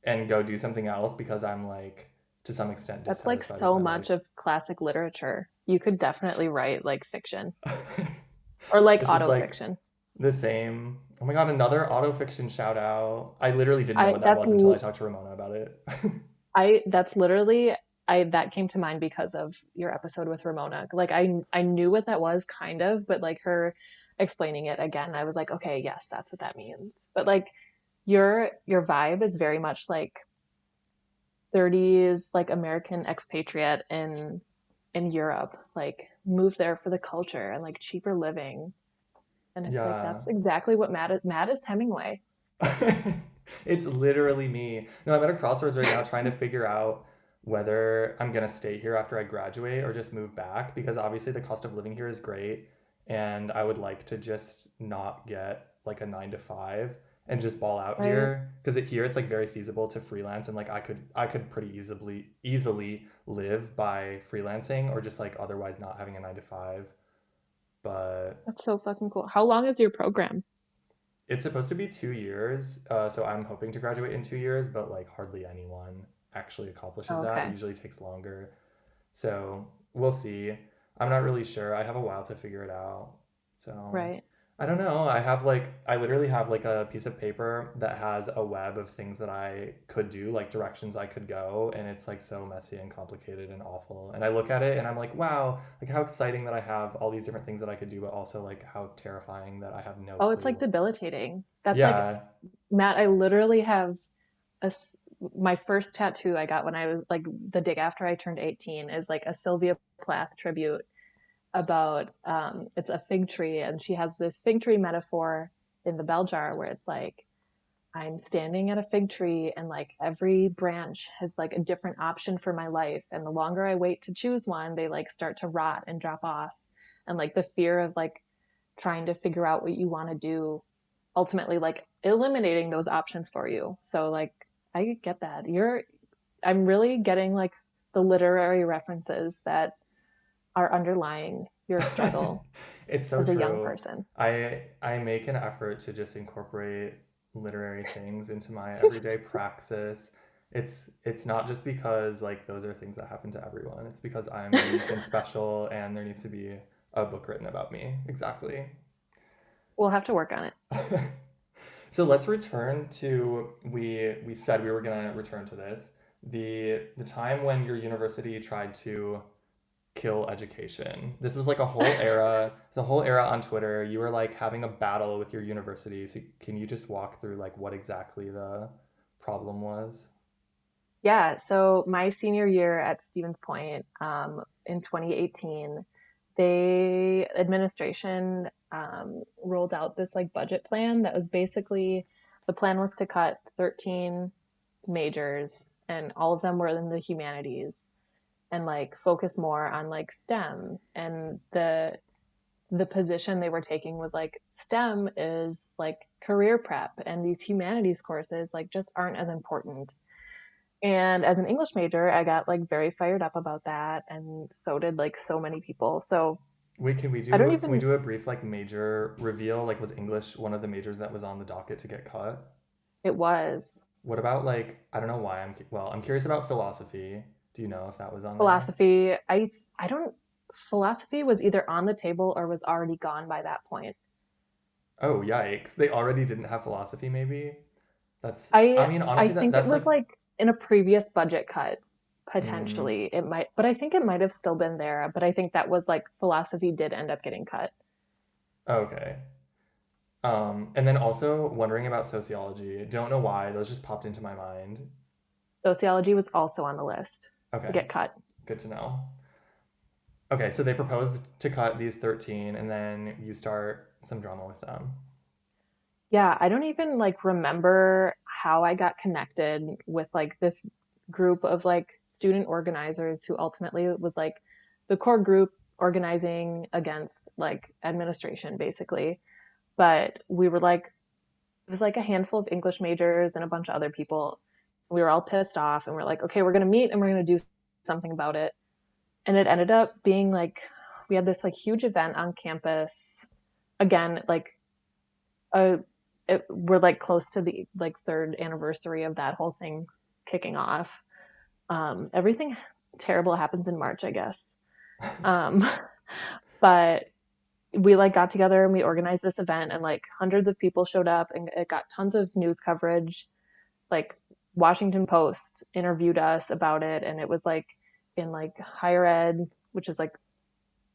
and go do something else because I'm like to some extent That's like so much life. of classic literature. You could definitely write like fiction or like It's auto like fiction. The same. Oh my God, another autofiction shout out. I literally didn't know I what that was until I talked to Ramona about it. I that's literally I that came to mind because of your episode with Ramona. Like I I knew what that was kind of, but like her explaining it again, I was like, okay, yes, that's what that means. But like your your vibe is very much like 30s like American expatriate in in Europe, like move there for the culture and like cheaper living. And it's like Yeah. that's exactly what Matt is Matt is Hemingway. It's literally me. No, I'm at a crossroads right now trying to figure out whether I'm gonna stay here after I graduate or just move back because obviously the cost of living here is great and I would like to just not get like a nine to five and just ball out Right? here because it, here it's like very feasible to freelance and like I could I could pretty easily easily live by freelancing or just like otherwise not having a nine to five. But That's so fucking cool. How long is your program? It's supposed to be two years, uh, so I'm hoping to graduate in two years, but like hardly anyone actually accomplishes Oh, that. It usually takes longer. So we'll see. I'm not really sure. I have a while to figure it out. So Right. I don't know. I have like I literally have like a piece of paper that has a web of things that I could do, like directions I could go, and it's like so messy and complicated and awful. And I look at it and I'm like, wow, like how exciting that I have all these different things that I could do, but also like how terrifying that I have no Oh, it's like debilitating. That's like Yeah. Matt, I literally have a my first tattoo I got when I was like the day after I turned 18 is like a Sylvia Plath tribute about um it's a fig tree and she has this fig tree metaphor in the bell jar where it's like I'm standing at a fig tree and like every branch has like a different option for my life and the longer I wait to choose one they like start to rot and drop off. And like the fear of like trying to figure out what you want to do ultimately like eliminating those options for you. So like I get that. You're I'm really getting like the literary references that are underlying your struggle It's so as a young true. person I I make an effort to just incorporate literary things into my everyday praxis. It's it's not just because like those are things that happen to everyone. It's because I'm unique and special and there needs to be a book written about me. Exactly. we'll have to work on it So let's return to we we said we were gonna return to this. The the time when your university tried to kill education. This was like a whole era. It's a whole era on Twitter. You were like having a battle with your university. So can you just walk through like what exactly the problem was? Yeah, so my senior year at Stevens Point um, in 2018, they administration um, rolled out this like budget plan that was basically the plan was to cut 13 majors and all of them were in the humanities and like focus more on like STEM and the the position they were taking was like STEM is like career prep and these humanities courses like just aren't as important and as an English major, I got like very fired up about that, and so did like so many people. So Wait, can we I don't do can we do a brief like major reveal? Like was English one of the majors that was on the docket to get cut? it was What about like I don't know why I'm well, I'm curious about philosophy. Do you know if that was on there? philosophy. I I don't philosophy was either on the table or was already gone by that point. Oh, yikes. They already didn't have philosophy, maybe? That's, I I mean, I honestly, that think it was like, like in a previous budget cut mm, potentially it might, but I think it might have still been there. But I think that was like philosophy did end up getting cut. okay. Um, and then also wondering about sociology. Don't know why, those just popped into my mind. Sociology was also on the list Okay, get cut. good to know. Okay, so they proposed to cut these 13, and then you start some drama with them. Yeah, I don't even like remember how I got connected with like this group of like student organizers who ultimately was like the core group organizing against like administration basically. But we were like it was like a handful of English majors and a bunch of other people. We were all pissed off and we're like, okay, we're gonna meet and we're gonna do something about it. And it ended up being like we had this like huge event on campus again, like a it, we're like close to the like third anniversary of that whole thing kicking off. Um, everything terrible happens in March, I guess. Um, but we like got together and we organized this event and like hundreds of people showed up and it got tons of news coverage. Like Washington Post interviewed us about it and it was like in like higher ed, which is like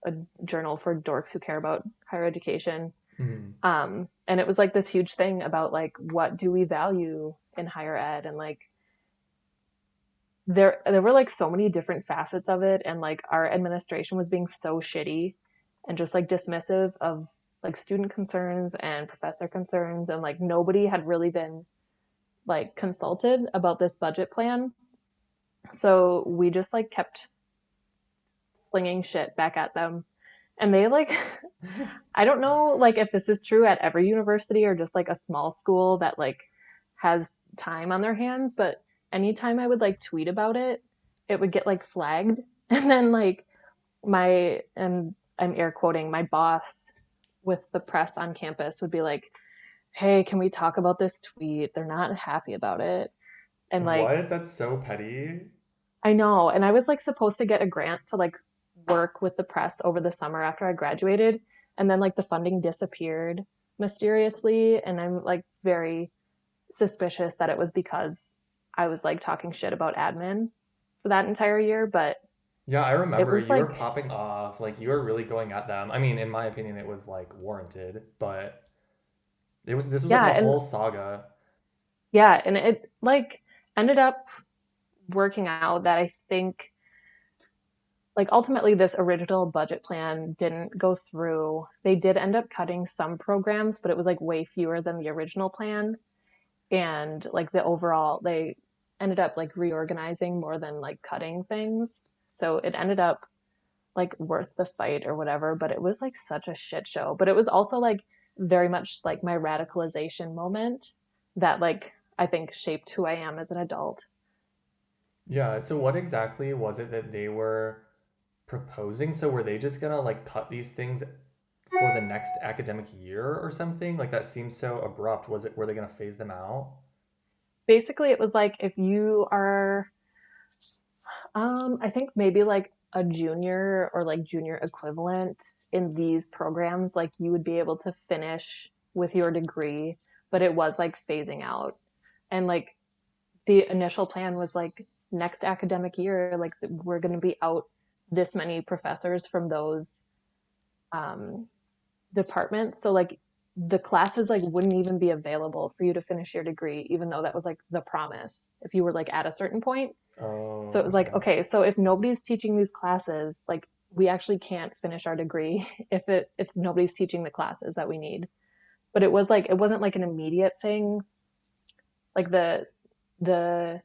a journal for dorks who care about higher education Mhm. um and it was like this huge thing about like what do we value in higher ed and like there there were like so many different facets of it and like our administration was being so shitty and just like dismissive of like student concerns and professor concerns and like nobody had really been like consulted about this budget plan so we just like kept slinging shit back at them and they like I don't know like if this is true at every university or just like a small school that like has time on their hands, but anytime I would like tweet about it, it would get like flagged. And then like my and I'm air quoting my boss with the press on campus would be like, "Hey, can we talk about this tweet? They're not happy about it." And like What? That's so petty. I know, and I was like supposed to get a grant to like work with the press over the summer after I graduated. And then like the funding disappeared mysteriously. And I'm like very suspicious that it was because I was like talking shit about admin for that entire year. But Yeah, I remember you were popping off, like you were really going at them. I mean, in my opinion, it was like warranted, but it was this was like a And whole saga. yeah. And it like ended up working out that I think like ultimately this original budget plan didn't go through. They did end up cutting some programs, but it was like way fewer than the original plan. And like the overall, they ended up like reorganizing more than like cutting things. So it ended up like worth the fight or whatever, but it was like such a shit show. But it was also like very much like my radicalization moment that like I think shaped who I am as an adult. Yeah, so what exactly was it that they were proposing? So were they just gonna like cut these things for the next academic year or something? Like that seems so abrupt. Was it, were they gonna phase them out? Basically, it was like if you are Um, I think maybe like a junior or like junior equivalent in these programs, like you would be able to finish with your degree, but it was like phasing out. And like the initial plan was like next academic year, like we're going to be out this many professors from those um, departments. So like the classes like wouldn't even be available for you to finish your degree, even though that was like the promise if you were like at a certain point. So Oh, it was like, okay, so if nobody's teaching these classes, like we actually can't finish our degree if it if nobody's teaching the classes that we need. But it was like it wasn't like an immediate thing. Like the the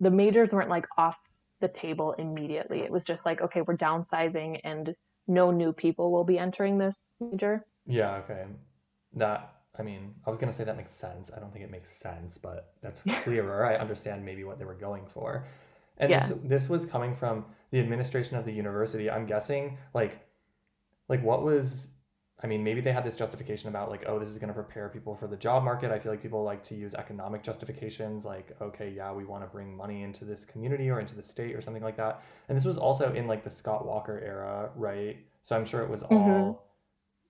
the majors weren't like off the table immediately. It was just like, okay, we're downsizing and no new people will be entering this major. Yeah, okay. That, I mean, I was gonna say that makes sense. I don't think it makes sense, but that's clearer. I understand maybe what they were going for. And this this was coming from the administration of the university. I'm guessing like like what was I mean, maybe they had this justification about like, oh, this is going to prepare people for the job market. I feel like people like to use economic justifications like, okay, yeah, we want to bring money into this community or into the state or something like that. And this was also in like the Scott Walker era, right? So I'm sure it was all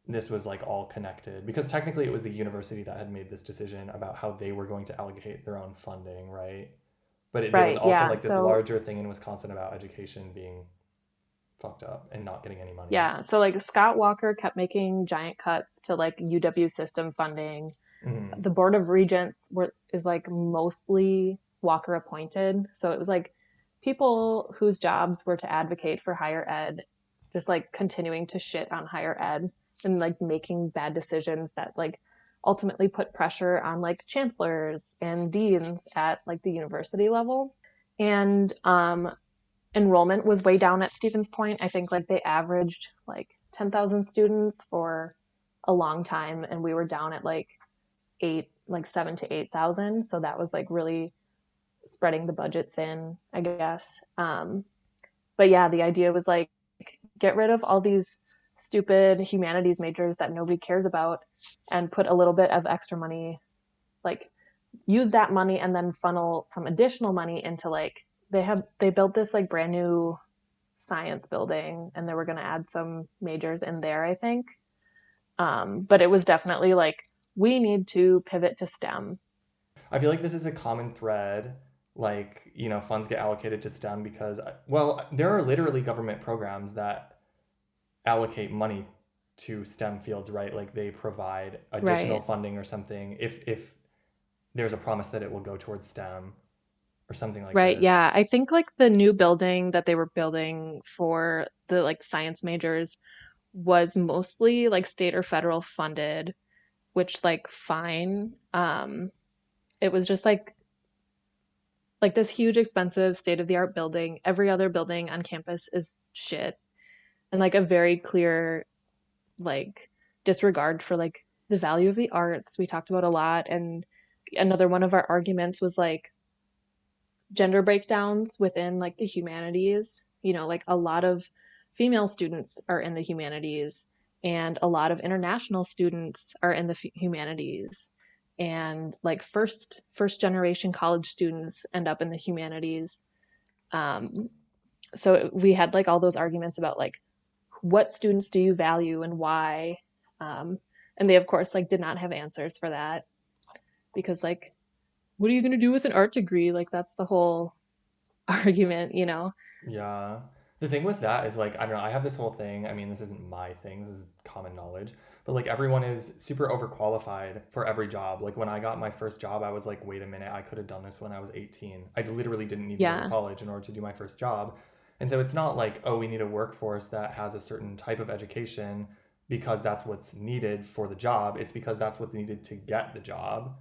mm-hmm. this was like all connected because technically it was the university that had made this decision about how they were going to allocate their own funding, right? But it, there was also Yeah. like this So larger thing in Wisconsin about education being fucked up and not getting any money. yeah. So like Scott Walker kept making giant cuts to like UW system funding hmm the board of regents were is like mostly Walker appointed. So it was like people whose jobs were to advocate for higher ed, just like continuing to shit on higher ed and like making bad decisions that like ultimately put pressure on like chancellors and deans at like the university level. And um, enrollment was way down at Stevens Point. I think like they averaged like 10,000 students for a long time, and we were down at like eight, like seven to 8,000. So that was like really spreading the budgets in, I guess. Um, but yeah, the idea was like get rid of all these stupid humanities majors that nobody cares about and put a little bit of extra money, like use that money and then funnel some additional money into like they have they built this like brand new science building and they were going to add some majors in there, I think. Um, but it was definitely like we need to pivot to STEM. I feel like this is a common thread. Like, you know, funds get allocated to STEM because, well, there are literally government programs that allocate money to STEM fields, right? Like they provide additional Right. funding or something if if there's a promise that it will go towards STEM or something like that. Right. Yeah. I think like the new building that they were building for the like science majors was mostly like state or federal funded, which like fine. Um, it was just like like this huge expensive state of the art building. Every other building on campus is shit. And like a very clear like disregard for like the value of the arts. We talked about a lot and another one of our arguments was like gender breakdowns within like the humanities. You know like a lot of female students are in the humanities and a lot of international students are in the f- humanities. And like first first generation college students end up in the humanities. Um, so we had like all those arguments about like what students do you value and why um, and they of course like did not have answers for that because like what are you going to do with an art degree like that's the whole argument you know Yeah. The thing with that is like, I don't know, I have this whole thing. I mean, this isn't my thing, this is common knowledge, but like everyone is super overqualified for every job. Like when I got my first job, I was like, wait a minute, I could have done this when I was 18. I literally didn't need to go to college in order to do my first job. And so it's not like, oh, we need a workforce that has a certain type of education because that's what's needed for the job. It's because that's what's needed to get the job.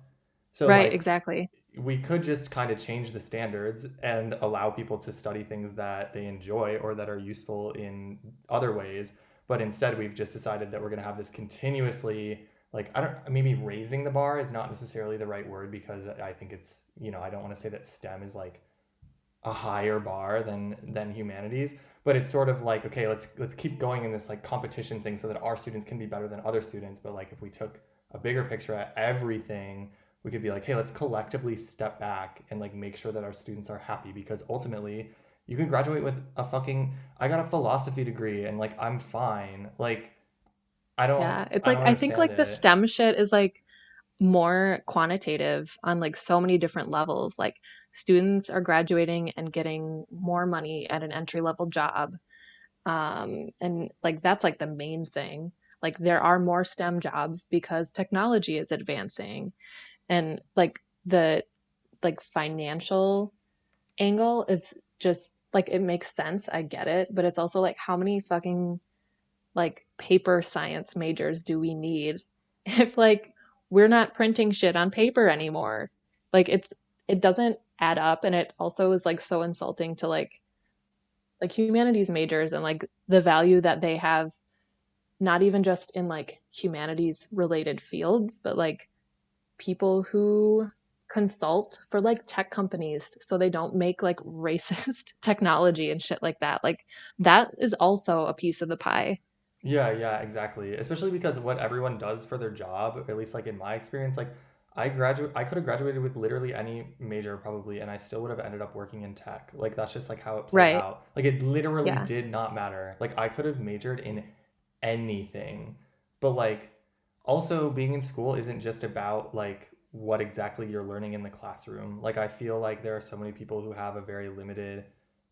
So right like exactly we could just kind of change the standards and allow people to study things that they enjoy or that are useful in other ways. But instead, we've just decided that we're going to have this continuously, like, I don't, maybe raising the bar is not necessarily the right word because I think it's, you know, I don't want to say that STEM is like a higher bar than than humanities but it's sort of like okay let's let's keep going in this like competition thing so that our students can be better than other students but like if we took a bigger picture at everything we could be like hey let's collectively step back and like make sure that our students are happy because ultimately you can graduate with a fucking i got a philosophy degree and like i'm fine. Like i don't yeah it's i like i think like the stem shit is like more quantitative on like so many different levels. Like students are graduating and getting more money at an entry level job um and like that's like the main thing. Like there are more STEM jobs because technology is advancing. And like the like financial angle is just like it makes sense i get it but it's also like how many fucking like paper science majors do we need if like we're not printing shit on paper anymore? Like it's it doesn't add up and it also is like so insulting to like like humanities majors and like the value that they have not even just in like humanities related fields but like people who consult for like tech companies so they don't make like racist technology and shit like that like that is also a piece of the pie Yeah, yeah, exactly. Especially because what everyone does for their job, at least like in my experience, like I graduate I could have graduated with literally any major probably and I still would have ended up working in tech. Like that's just like how it played right out. Like it literally yeah did not matter. Like I could have majored in anything. But like also being in school isn't just about like what exactly you're learning in the classroom. Like I feel like there are so many people who have a very limited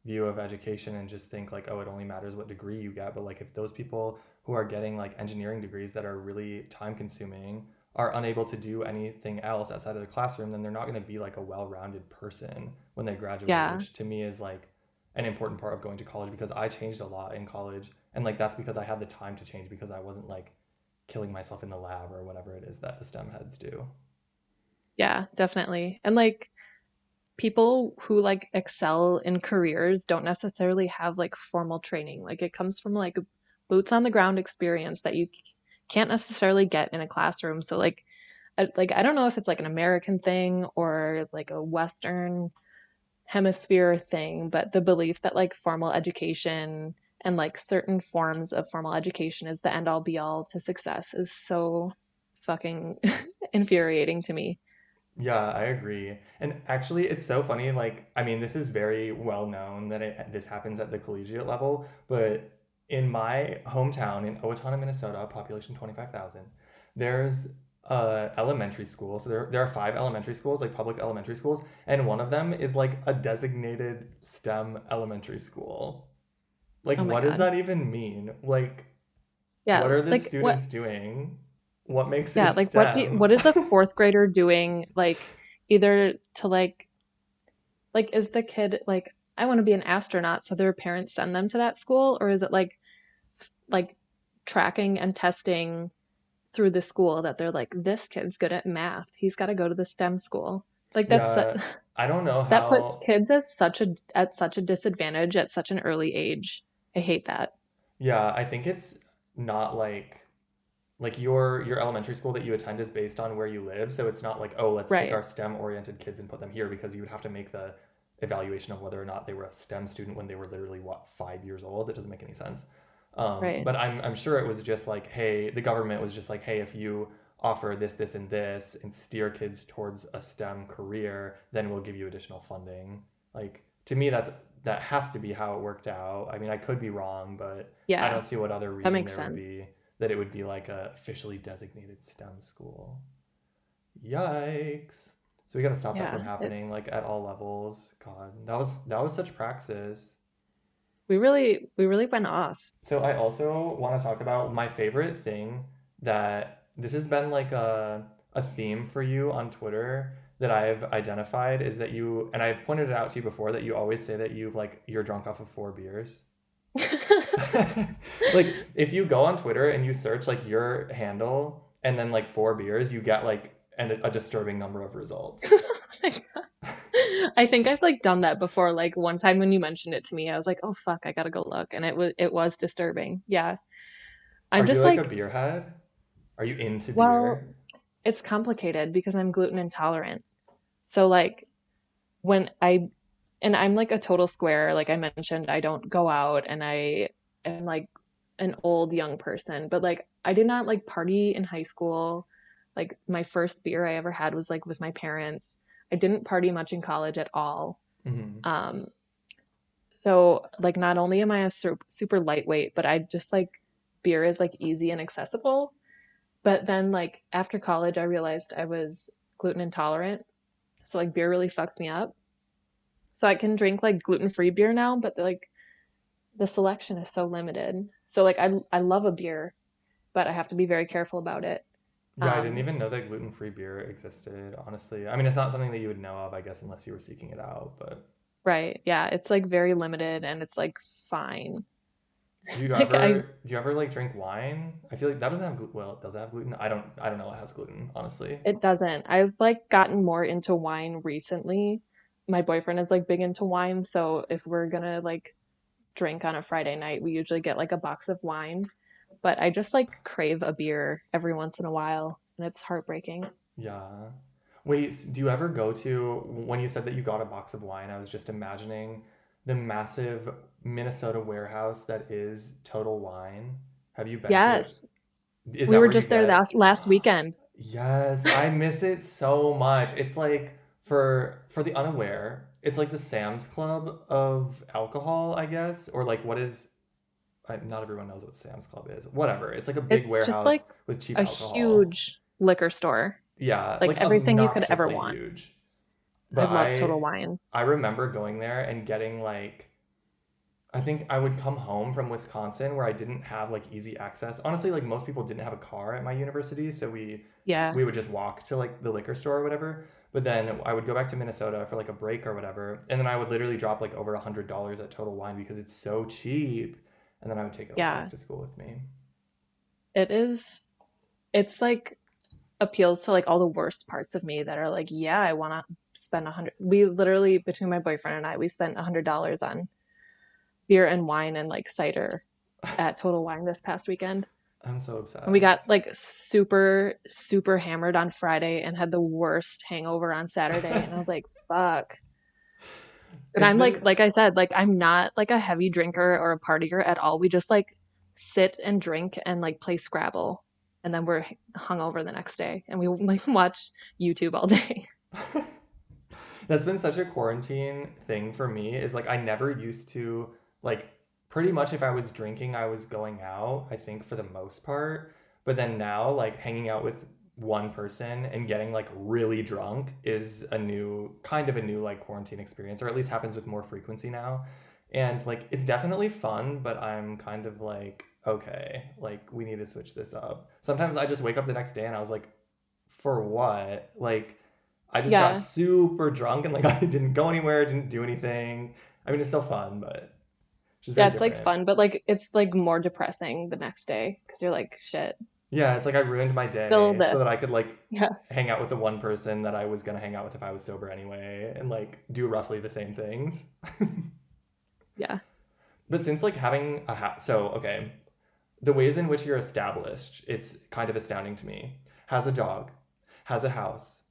view of education and just think like oh it only matters what degree you get but like if those people who are getting like engineering degrees that are really time consuming are unable to do anything else outside of the classroom then they're not going to be like a well-rounded person when they graduate yeah. which to me is like an important part of going to college because I changed a lot in college and like that's because I had the time to change because I wasn't like killing myself in the lab or whatever it is that the STEM heads do. yeah definitely. And like people who like excel in careers don't necessarily have like formal training. Like it comes from like boots on the ground experience that you can't necessarily get in a classroom so like I, like I don't know if it's like an American thing or like a Western hemisphere thing, but the belief that like formal education and like certain forms of formal education is the end all be all to success is so fucking infuriating to me. Yeah, I agree. And actually, it's so funny. Like, I mean, this is very well known that it, this happens at the collegiate level, but in my hometown in Owatonna, Minnesota, population 25,000, there's a elementary school. So there, there are five elementary schools, like public elementary schools, and one of them is like a designated STEM elementary school. Like, Oh what does that even mean? Like, Yeah, what are the like what students doing? What makes yeah, it like what do STEM? what is a fourth grader doing like either to like like is the kid like I want to be an astronaut so their parents send them to that school or is it like like tracking and testing through the school that they're like this kid's good at math. He's got to go to the STEM school. Like that's su- I don't know that puts kids as such a at such a disadvantage at such an early age. I hate that. Yeah, I think it's not like like your your elementary school that you attend is based on where you live, so it's not like, oh, let's take our STEM oriented kids and put them here because you would have to make the evaluation of whether or not they were a STEM student when they were literally what, five years old. It doesn't make any sense. Um, Right. but I'm I'm sure it was just like, hey, the government was just like, hey, if you offer this, this, and this and steer kids towards a STEM career, then we'll give you additional funding. Like to me, that's that has to be how it worked out. I mean, I could be wrong, but Yeah. I don't see what other reason there would be that it would be like a officially designated STEM school. Yikes. So we got to stop that Yeah, from it- happening like at all levels. God, that was that was such praxis. We really we really went off. So I also want to talk about my favorite thing that this has been like a a theme for you on Twitter that I've identified is that you and I've pointed it out to you before that you always say that you've like you're drunk off of four beers. like if you go on Twitter and you search like your handle and then like four beers, you get like an, a disturbing number of results. Oh I think I've like done that before. Like one time when you mentioned it to me, I was like, "Oh fuck, I gotta go look," and it was it was disturbing. Yeah, I'm Are just you like, like, a beer head? Are you into Well, beer? it's complicated because I'm gluten intolerant. So like when I and I'm like a total square, like I mentioned, I don't go out and I am like an old young person, but like I did not like party in high school. Like my first beer I ever had was like with my parents. I didn't party much in college at all. Mhm. Um, so like not only am I a sur- super lightweight, but I just like beer is like easy and accessible. But then like after college, I realized I was gluten intolerant. So like beer really fucks me up. So I can drink like gluten-free beer now, but like the selection is so limited. So like I I love a beer, but I have to be very careful about it. Yeah, I didn't Um, even know that gluten-free beer existed, honestly. I mean, it's not something that you would know of, I guess, unless you were seeking it out, but Right. Yeah, it's like very limited and it's like fine. do you Like, ever I- do you ever like drink wine? I feel like that doesn't have gluten. Well, does it have gluten? I don't I don't know it has gluten, honestly. It doesn't. I've like gotten more into wine recently. My boyfriend is like big into wine, so if we're gonna like drink on a Friday night, we usually get like a box of wine. But I just like crave a beer every once in a while, and it's heartbreaking. Yeah. Wait, do you ever go to when you said that you got a box of wine, I was just imagining the massive Minnesota warehouse that is Total Wine. Have you been? Yes, Is we were just there last last weekend. Yes, I miss it so much. It's like for for the unaware, it's like the Sam's Club of alcohol, I guess, or like what is I, not everyone knows what Sam's Club is. Whatever. It's like a big It's warehouse just like with cheap A alcohol. huge liquor store. yeah, like everything you could ever want. Huge. I love I Total Wine. I remember going there and getting like I think I would come home from Wisconsin where I didn't have like easy access. Honestly, like most people didn't have a car at my university, so we Yeah. we would just walk to like the liquor store or whatever. But then I would go back to Minnesota for like a break or whatever, and then I would literally drop like over a hundred dollars at Total Wine because it's so cheap, and then I would take it Yeah. to school with me. It is, it's like appeals to like all the worst parts of me that are like, yeah, I want to spend a hundred. We literally, between my boyfriend and I, we spent a hundred dollars on beer and wine and like cider at Total Wine this past weekend. I'm so obsessed. And we got like super, super hammered on Friday and had the worst hangover on Saturday. And I was like, fuck. But It's I'm like, like I said, like I'm not like a heavy drinker or a partier at all. We just like sit and drink and like play Scrabble, and then we're hungover the next day, and we like watch YouTube all day. That's been such a quarantine thing for me is like I never used to like pretty much if I was drinking I was going out I think for the most part but then now like hanging out with one person and getting like really drunk is a new kind of a new like quarantine experience or at least happens with more frequency now and like it's definitely fun but I'm kind of like okay like we need to switch this up sometimes I just wake up the next day and I was like for what like I just Yeah. got super drunk and like I didn't go anywhere, didn't do anything. I mean, it's still fun, but it's just Yeah, it's like fun, but like it's like more depressing the next day because you're like, shit. Yeah, it's like I ruined my day so that. I could like Yeah. hang out with the one person that I was gonna hang out with if I was sober anyway, and like do roughly the same things. Yeah. But since like having a house, so okay, the ways in which you're established, it's kind of astounding to me. Has a dog, has a house,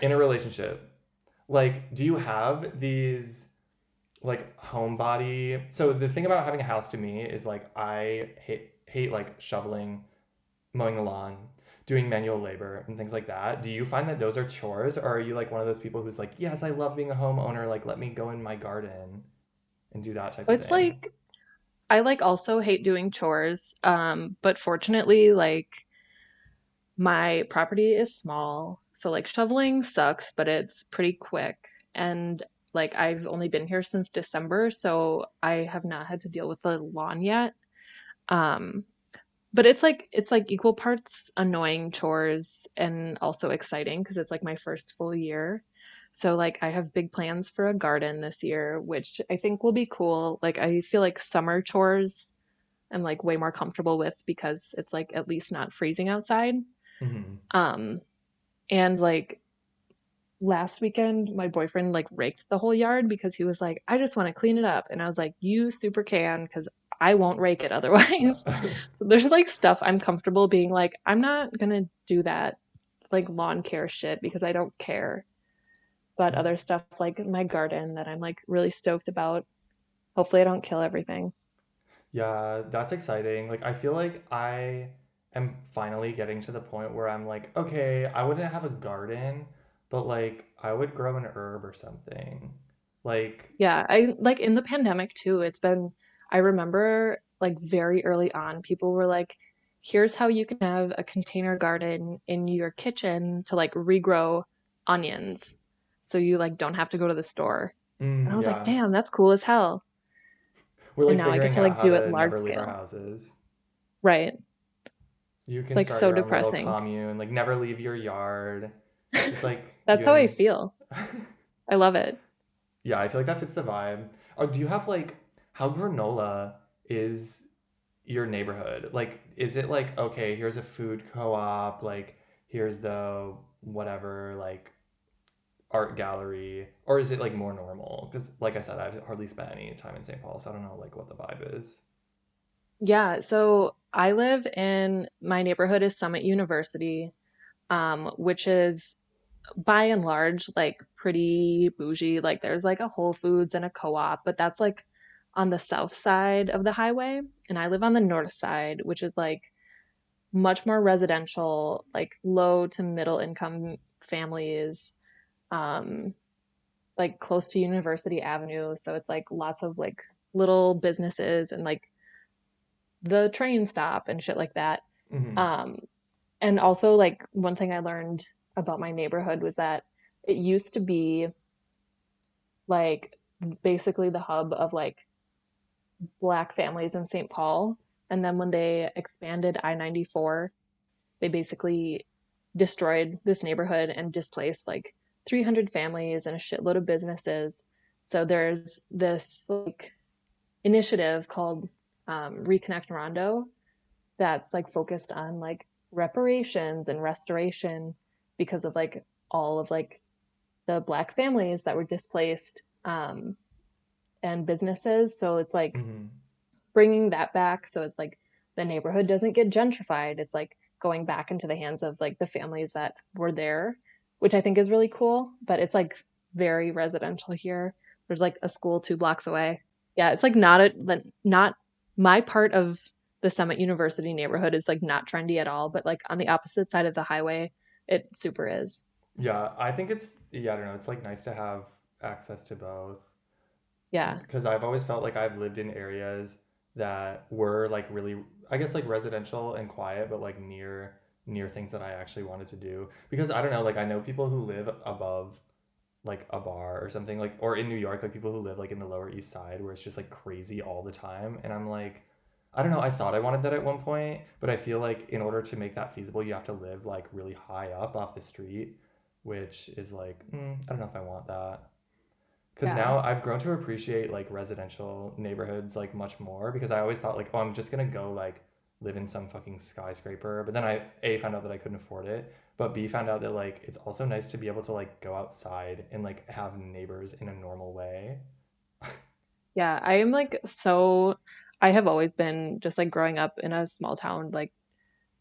in a relationship. Like, do you have these like homebody? So the thing about having a house to me is like I hate hate like shoveling, mowing the lawn, doing manual labor and things like that. Do you find that those are chores, or are you like one of those people who's like, yes, I love being a homeowner. Like, let me go in my garden. and do that type Well, of thing? It's like I like also hate doing chores. Um, but fortunately, like my property is small, so like shoveling sucks, but it's pretty quick. And like I've only been here since December, so I have not had to deal with the lawn yet. Um, but it's like it's like equal parts annoying chores and also exciting because it's like my first full year. So like I have big plans for a garden this year, which I think will be cool. Like I feel like summer chores I'm like way more comfortable with because it's like at least not freezing outside. Mhm. Um and like last weekend my boyfriend like raked the whole yard because he was like I just want to clean it up and I was like you super can cuz I won't rake it otherwise. So there's like stuff I'm comfortable being like, I'm not gonna do that like lawn care shit because I don't care. But mm-hmm. other stuff like my garden that I'm like really stoked about. Hopefully I don't kill everything. Yeah, that's exciting. Like, I feel like I am finally getting to the point where I'm like, okay, I wouldn't have a garden, but like, I would grow an herb or something. Like, Yeah, I like in the pandemic too, it's been I remember like very early on people were like, here's how you can have a container garden in your kitchen to like regrow onions. So you like don't have to go to the store. And I mm, was like, damn, that's cool as hell. we're And now I get to like do it large never leave our scale. houses. Right. You It's can like start so depressing. commune, like never leave your yard. Just like That's how I feel. I love it. yeah, I feel like that fits the vibe. Or do you have like how granola is your neighborhood? Like, is it like, okay, here's a food co-op, like here's the whatever, like art gallery, or is it like more normal? Because like I said, I've hardly spent any time in St. Paul, so I don't know like what the vibe is. Yeah, so I live in my neighborhood is Summit University, um, which is by and large like pretty bougie. Like there's like a Whole Foods and a co-op, but that's like on the south side of the highway, and I live on the north side, which is like much more residential, like low to middle income families, um, like close to University Avenue. So it's like lots of like little businesses and like the train stop and shit like that. hmm Um, and also like one thing I learned about my neighborhood was that it used to be like basically the hub of like black families in St. Paul. And then when they expanded I-94, they basically destroyed this neighborhood and displaced like 300 families and a shitload of businesses. So there's this like initiative called um, Reconnect Rondo that's like focused on like reparations and restoration because of like all of like the black families that were displaced um, and businesses. So it's like hmm bringing that back so it's like the neighborhood doesn't get gentrified. It's like going back into the hands of like the families that were there, which I think is really cool. But it's like very residential here. There's like a school two blocks away. Yeah, it's like not a not my part of the Summit University neighborhood is like not trendy at all, but like on the opposite side of the highway, it super is. Yeah, I think it's yeah, I don't know, it's like nice to have access to both. Yeah. because I've always felt like I've lived in areas that were like really, I guess like residential and quiet, but like near near things that I actually wanted to do. Because I don't know, like I know people who live above like a bar or something like or in New York, like people who live like in the Lower East Side where it's just like crazy all the time. And I'm like, I don't know, I thought I wanted that at one point, but I feel like in order to make that feasible, you have to live like really high up off the street, which is like, mm, I don't know if I want that. Because Yeah. now I've grown to appreciate like residential neighborhoods like much more because I always thought like, oh, I'm just gonna go like live in some fucking skyscraper. But then I A found out that I couldn't afford it, but B found out that like it's also nice to be able to like go outside and like have neighbors in a normal way. Yeah, I am like so I have always been just like growing up in a small town like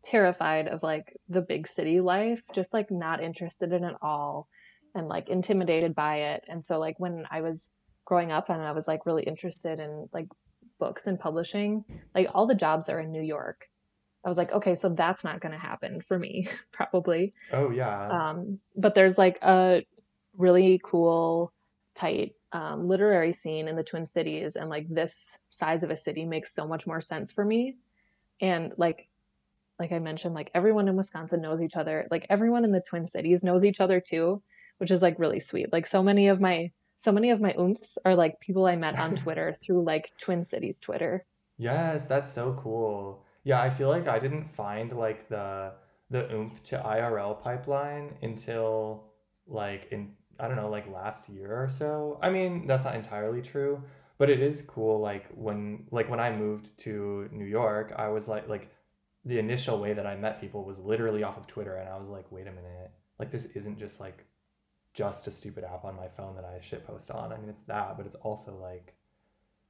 terrified of like the big city life, just like not interested in it all and like intimidated by it. And so like when I was growing up and I was like really interested in like books and publishing, like all the jobs are in New York. I was like, okay, so that's not going to happen for me probably. Oh yeah. Um, but there's like a really cool, tight um, literary scene in the Twin Cities, and like this size of a city makes so much more sense for me. And like, like I mentioned, like everyone in Wisconsin knows each other. Like everyone in the Twin Cities knows each other too, which is like really sweet. Like so many of my so many of my oomfs are like people I met on Twitter through like Twin Cities Twitter. Yes, that's so cool. Yeah, I feel like I didn't find like the the oomf to IRL pipeline until like in I don't know, like last year or so. I mean, that's not entirely true, but it is cool like when like when I moved to New York, I was like like the initial way that I met people was literally off of Twitter and I was like, "Wait a minute. Like this isn't just like just a stupid app on my phone that I shit post on. I mean, it's that, but it's also like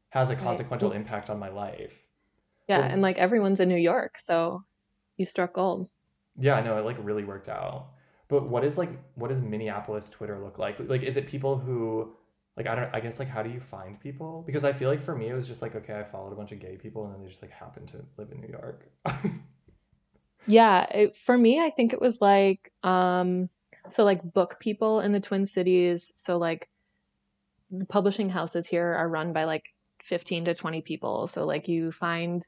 has a consequential right. impact on my life. Yeah, and like everyone's in New York, so you struck gold. Yeah, no, it like really worked out. But what is like what does Minneapolis Twitter look like? Like is it people who like I don't I guess like how do you find people? Because I feel like for me it was just like okay, I followed a bunch of gay people and then they just like happened to live in New York. yeah, it, for me I think it was like um so like book people in the Twin Cities, so like the publishing houses here are run by like 15 to 20 people. So like you find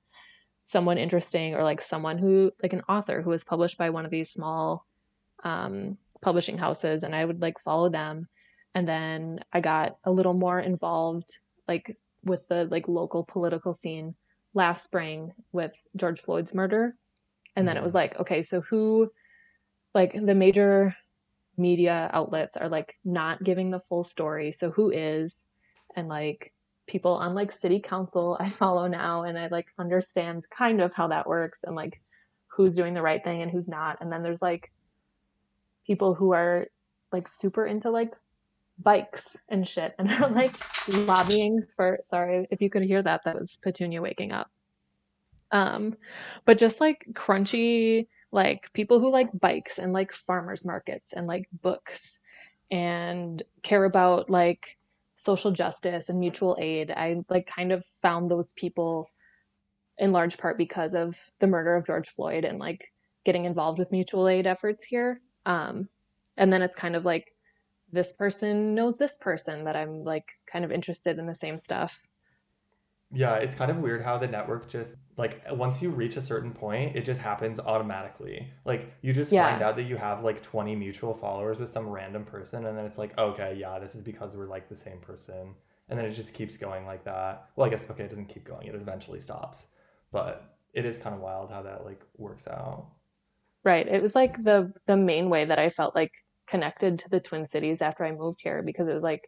someone interesting or like someone who like an author who was published by one of these small um, publishing houses and I would like follow them. And then I got a little more involved like with the like local political scene last spring with George Floyd's murder. And then it was mm-hmm. like, okay, so who like the major media outlets are like not giving the full story. So who is and like people on like city council I follow now and I like understand kind of how that works and like who's doing the right thing and who's not. And then there's like people who are like super into like bikes and shit and they're like lobbying for sorry if you could hear that that was Petunia waking up. Um but just like crunchy like people who like bikes and like farmers markets and like books and care about like social justice and mutual aid. I like kind of found those people in large part because of the murder of George Floyd and like getting involved with mutual aid efforts here. Um, and then it's kind of like this person knows this person that I'm like kind of interested in the same stuff. Yeah, it's kind of weird how the network just like once you reach a certain point, it just happens automatically. Like you just yeah. find out that you have like 20 mutual followers with some random person and then it's like, okay, yeah, this is because we're like the same person. And then it just keeps going like that. Well, I guess okay, it doesn't keep going. It eventually stops. But it is kind of wild how that like works out. Right. It was like the the main way that I felt like connected to the Twin Cities after I moved here because it was like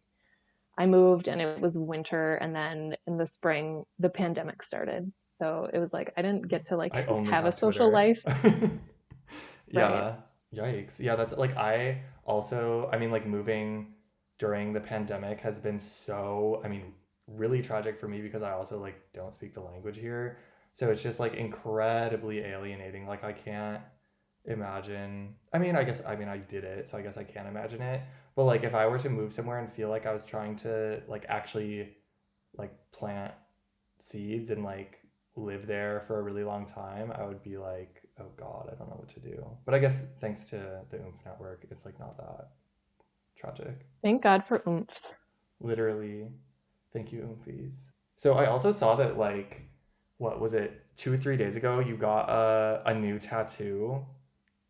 I moved and it was winter and then in the spring the pandemic started. So it was like I didn't get to like have, a social life. yeah. Right. Yikes. Yeah, that's like I also I mean like moving during the pandemic has been so I mean really tragic for me because I also like don't speak the language here. So it's just like incredibly alienating. Like I can't imagine I mean I guess I mean I did it, so I guess I can't imagine it. But like if I were to move somewhere and feel like I was trying to like actually like plant seeds and like live there for a really long time, I would be like, oh god, I don't know what to do. But I guess thanks to the Oomf network, it's like not that tragic. Thank God for oomfs. Literally. Thank you, oomfs. So I also saw that like what was it, two or three days ago you got a, a new tattoo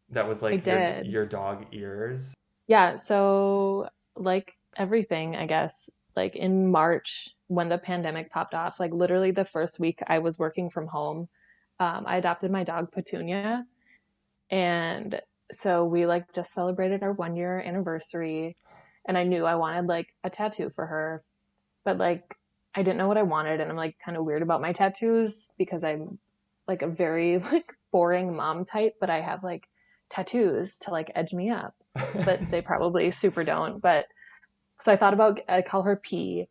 that was like your, your dog ears. Yeah, so like everything, I guess, like in March when the pandemic popped off, like literally the first week I was working from home, um, I adopted my dog Petunia. And so we like just celebrated our one year anniversary. And I knew I wanted like a tattoo for her. But like I didn't know what I wanted. And I'm like kind of weird about my tattoos because I'm like a very like boring mom type, but I have like tattoos to like edge me up but they probably super don't. But so I thought about I call her P.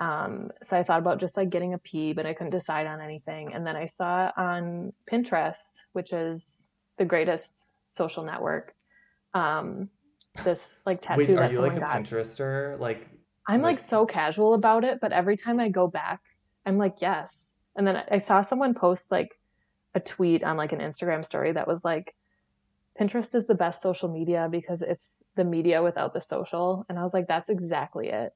Um, so I thought about just like getting a P, but I couldn't decide on anything. And then I saw on Pinterest, which is the greatest social network, um, this like tattoo Wait, are you like a got. Pinterester? Like I'm like, like so casual about it, but every time I go back, I'm like, yes. And then I saw someone post like a tweet on like an Instagram story that was like, Pinterest is the best social media because it's the media without the social. And I was like, that's exactly it.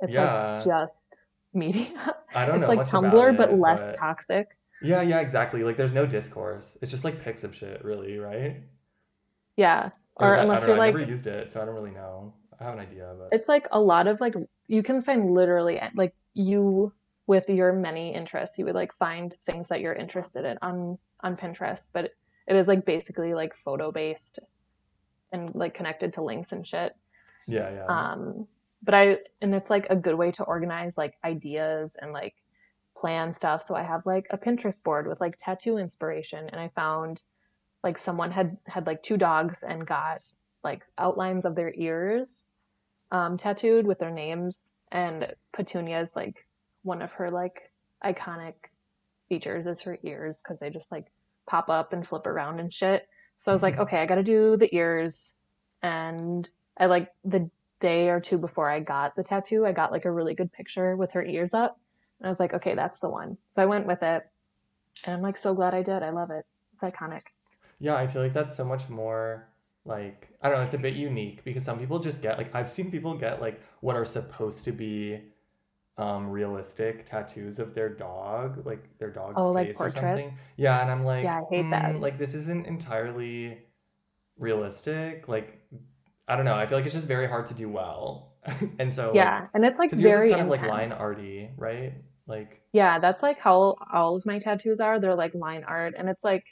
It's Yeah. like just media. I don't It's know like much about Tumblr, but less but toxic. yeah, yeah, exactly. Like there's no discourse. It's just like pics of shit, really, right? Yeah. Or Or that, unless you're know, I like never used it, so I don't really know. I have an idea, but it's like a lot of like you can find literally like you with your many interests you would like find things that you're interested in on on pinterest but it is like basically like photo based and like connected to links and shit. Yeah, yeah. um but i and it's like a good way to organize like ideas and like plan stuff. So i have like a pinterest board with like tattoo inspiration and i found like someone had had like two dogs and got like outlines of their ears um, tattooed with their names. And petunia is like one of her like iconic features is her ears because they just like pop up and flip around and shit. So i was like mm-hmm. okay i gotta do the ears. And i like the day or two before i got the tattoo i got like a really good picture with her ears up. And i was like okay that's the one. So i went with it. And i'm like so glad i did. I love it. It's iconic. Yeah, I feel like that's so much more like I don't know, it's a bit unique because some people just get like I've seen people get like what are supposed to be um realistic tattoos of their dog, like their dog's oh like face or something. Yeah, and I'm like, yeah i hate that mm, like this isn't entirely realistic. Like I don't know, I feel like it's just very hard to do well. And so like yeah and it's like very kind of like line arty, right? Like Yeah, that's like how all of my tattoos are. They're like line art and it's like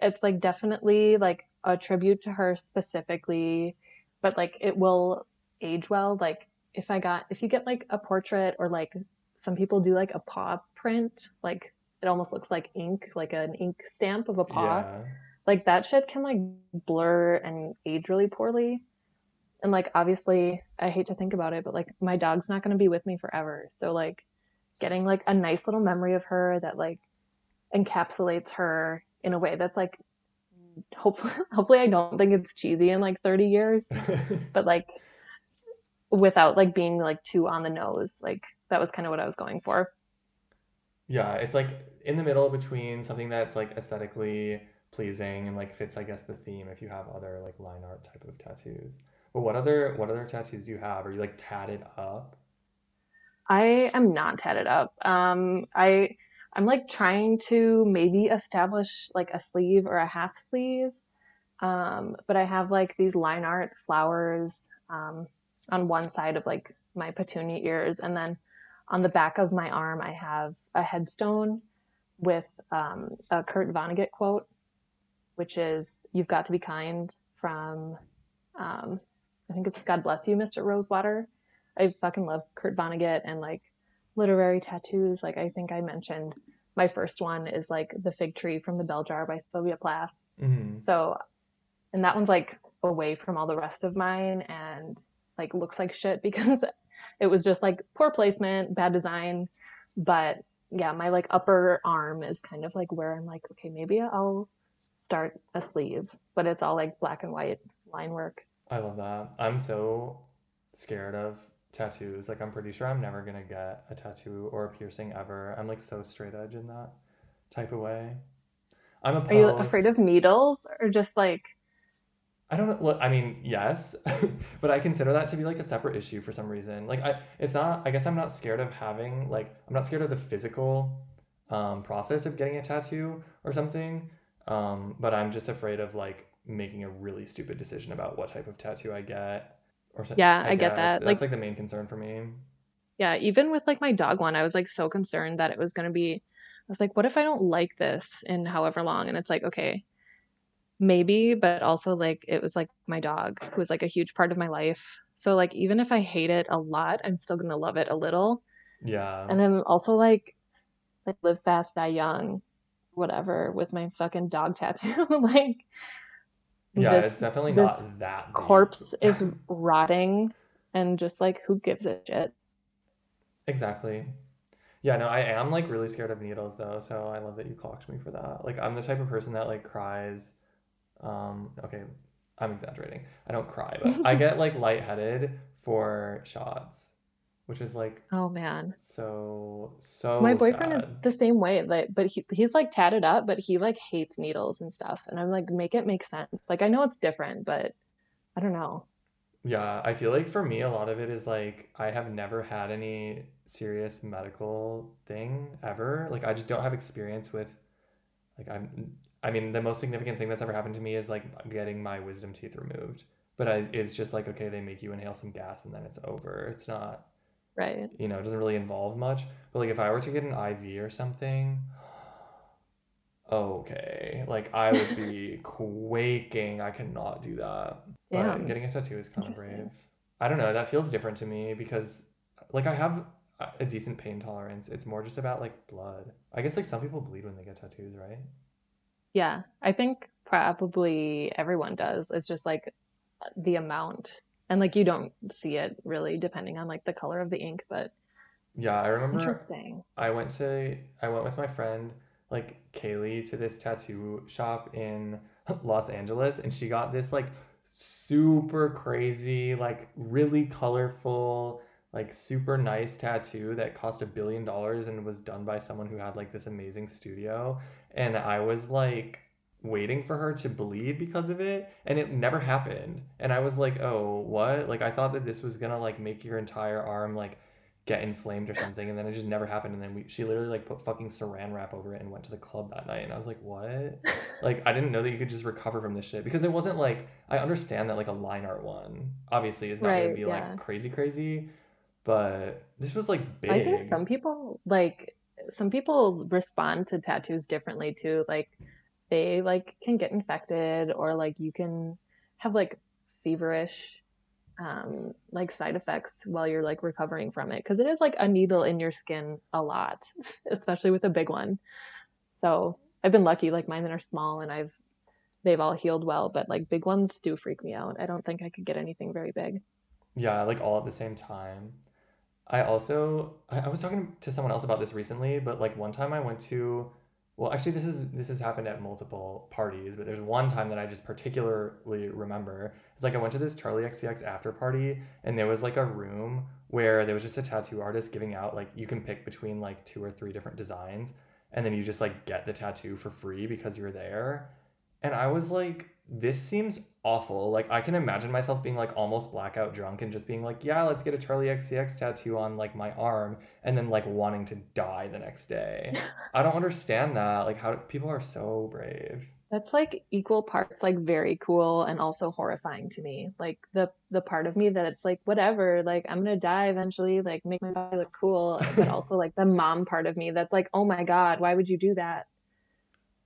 it's like definitely like a tribute to her specifically, but like it will age well. Like if I got if you get like a portrait or like some people do like a paw print, like it almost looks like ink, like an ink stamp of a paw. yeah. Like that shit can like blur and age really poorly. And like obviously I hate to think about it, but like my dog's not going to be with me forever. So like getting like a nice little memory of her that like encapsulates her in a way that's like hopefully hopefully I don't think it's cheesy in like 30 years, but like without like being like too on the nose. Like that was kind of what I was going for. Yeah, it's like in the middle between something that's like aesthetically pleasing and like fits, I guess, the theme if you have other like line art type of tattoos. But what other what other tattoos do you have? Are you like tatted up? I am not tatted up. Um I I'm like trying to maybe establish like a sleeve or a half sleeve. Um but I have like these line art flowers um on one side of like my petunia ears and then on the back of my arm I have a headstone with um, a Kurt Vonnegut quote, which is "You've got to be kind." From um, I think it's "God bless you, Mr. Rosewater." I fucking love Kurt Vonnegut and like literary tattoos. Like I think I mentioned, my first one is like "The Fig Tree" from the Bell Jar by Sylvia Plath. hmm So, and that one's like away from all the rest of mine and like looks like shit because it was just like poor placement, bad design. But yeah, my like upper arm is kind of like where I'm like, okay, maybe I'll start a sleeve, but it's all like black and white line work. I love that. I'm so scared of tattoos. Like I'm pretty sure I'm never gonna get a tattoo or a piercing ever. I'm like so straight edge in that type of way. I'm Are you afraid of needles or just like, I don't know. Well, I mean, yes, but I consider that to be like a separate issue for some reason. Like I, it's not. I guess I'm not scared of having like I'm not scared of the physical um, process of getting a tattoo or something. Um, but I'm just afraid of like making a really stupid decision about what type of tattoo I get or so, yeah, I I get that. that's Like, like the main concern for me. yeah, even with like my dog one, I was like so concerned that it was going to be, I was like, what if I don't like this in however long? And it's like, okay, maybe, but also like it was like my dog who was like a huge part of my life. So like even if I hate it a lot, I'm still gonna love it a little. Yeah. And then also like like live fast, die young, whatever, with my fucking dog tattoo. like Yeah, it's definitely this not that deep. corpse is rotting and just like who gives a shit? Exactly. Yeah, no, I am like really scared of needles though, so I love that you clocked me for that. Like I'm the type of person that like cries. Um, okay, I'm exaggerating. I don't cry, but I get like lightheaded for shots, which is like Oh man. so so. My boyfriend is the same way, like but he he's like tatted up, but he like hates needles and stuff. And I'm like, make it make sense. Like I know it's different, but I don't know. Yeah, I feel like for me, a lot of it is like I have never had any serious medical thing ever. Like I just don't have experience with like I'm I mean, the most significant thing that's ever happened to me is like getting my wisdom teeth removed. But I, it's just like okay, they make you inhale some gas and then it's over. It's not Right. you know, it doesn't really involve much. But like if I were to get an IV or something, okay, like I would be quaking. I cannot do that. But getting a tattoo is kind of brave. I don't know, that feels different to me because like I have a decent pain tolerance. It's more just about like blood. I guess like some people bleed when they get tattoos, right? Yeah, I think probably everyone does. It's just like the amount. And like you don't see it really depending on like the color of the ink, but Yeah, I remember interesting. I went to I went with my friend like Kaylee to this tattoo shop in Los Angeles and she got this like super crazy like really colorful like super nice tattoo that cost a billion dollars and was done by someone who had like this amazing studio. And I was like waiting for her to bleed because of it and it never happened. And I was like oh what? Like I thought that this was gonna like make your entire arm like get inflamed or something and then it just never happened. And then we she literally like put fucking saran wrap over it and went to the club that night. And I was like what? Like I didn't know that you could just recover from this shit because it wasn't like I understand that like a line art one obviously is not gonna be yeah. like crazy crazy but this was like big. I think some people like some people respond to tattoos differently too. Like they like can get infected or like you can have like feverish um like side effects while you're like recovering from it because it is like a needle in your skin a lot, especially with a big one. So I've been lucky, like mine are small and I've they've all healed well, but like big ones do freak me out. I don't think I could get anything very big. Yeah, like all at the same time. I also I, was talking to someone else about this recently, but like one time I went to well, actually this is this has happened at multiple parties, but there's one time that I just particularly remember. It's like I went to this Charli XCX after party and there was like a room where there was just a tattoo artist giving out like you can pick between like two or three different designs and then you just like get the tattoo for free because you're there. And I was like, this seems awful. Like I can imagine myself being like almost blackout drunk and just being like, yeah, let's get a Charli XCX tattoo on like my arm and then like wanting to die the next day. I don't understand that. Like how do, people are so brave. That's like equal parts like very cool and also horrifying to me. Like the the part of me that it's like whatever, like I'm gonna die eventually, like make my body look cool, but also like the mom part of me that's like, oh my god, why would you do that?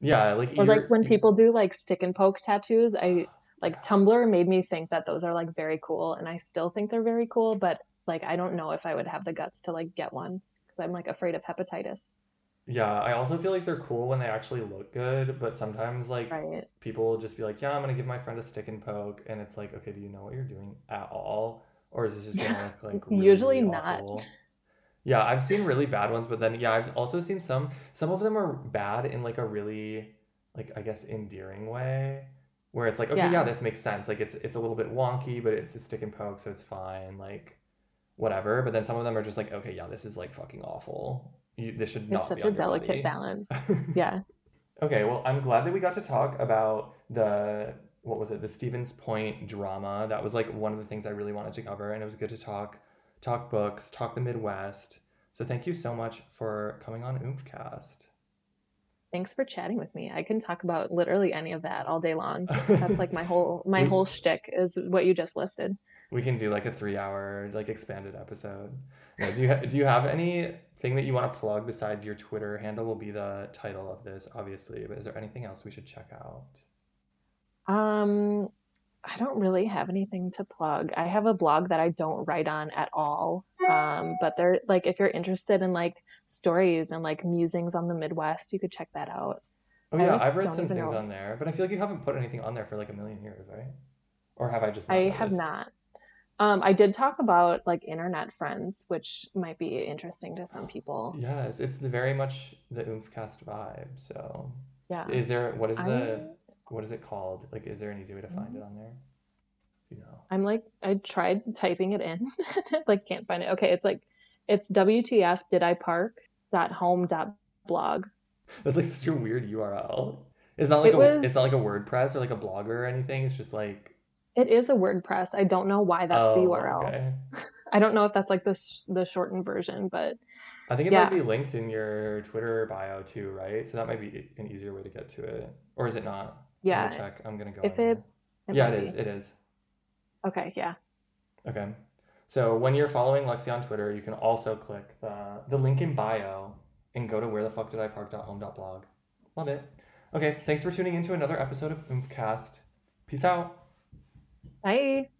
Yeah, like Or like when people do like stick and poke tattoos, I like Tumblr made me think that those are like very cool, and I still think they're very cool, but like I don't know if I would have the guts to like get one because I'm like afraid of hepatitis. Yeah, I also feel like they're cool when they actually look good, but sometimes like Right. people will just be like, "Yeah, I'm gonna give my friend a stick and poke," and it's like, okay, do you know what you're doing at all, or is this just gonna look like really, Usually really not. awful? Yeah, I've seen really bad ones, but then yeah, I've also seen some. Some of them are bad in like a really, like I guess endearing way, where it's like, okay, yeah, Yeah. this makes sense. Like it's it's a little bit wonky, but it's a stick and poke, so it's fine. Like whatever. But then some of them are just like, okay, yeah, this is like fucking awful. You, this should It's not such be a delicate body. balance. Yeah. Okay, well, I'm glad that we got to talk about the what was it, the Stevens Point drama. That was like one of the things I really wanted to cover, and it was good to talk talk books, talk the Midwest. So thank you so much for coming on Oomfcast. Thanks for chatting with me. I can talk about literally any of that all day long. That's like my whole my We- whole shtick is what you just listed. We can do like a three hour like expanded episode. No, do you ha- do you have anything that you want to plug besides your Twitter handle? Will be the title of this, obviously. But is there anything else we should check out? Um, I don't really have anything to plug. I have a blog that I don't write on at all. Um, but they're like if you're interested in like stories and like musings on the Midwest, you could check that out. Oh I, yeah, like, I've read some things know. on there, but I feel like you haven't put anything on there for like a million years, right? Or have I just I have not. Um, I did talk about like internet friends, which might be interesting to some people. Yes, it's the very much the Oomfcast vibe. So, Yeah. is there what is the I'm, what is it called? Like, is there an easy way to find it mm-hmm. on there? You know. I'm like I tried typing it in, like can't find it. Okay, it's like it's WTF did I park dot home dot blog. That's like such a weird URL. It's not like It a was- it's not like a WordPress or like a blogger or anything. It's just like It is a WordPress. I don't know why that's the Oh, URL. okay. I don't know if that's like the sh- the shortened version, but I think it Yeah. might be linked in your Twitter bio too, right? So that might be an easier way to get to it. Or is it not? Yeah, check. I'm gonna go. if it's it yeah, it is. It is. Okay, yeah. Okay. So when you're following Lexie on Twitter, you can also click the the link in bio and go to where the fuck did I park.home.blog. Love it. Okay, thanks for tuning in to another episode of Oomfcast. Peace out. Bye.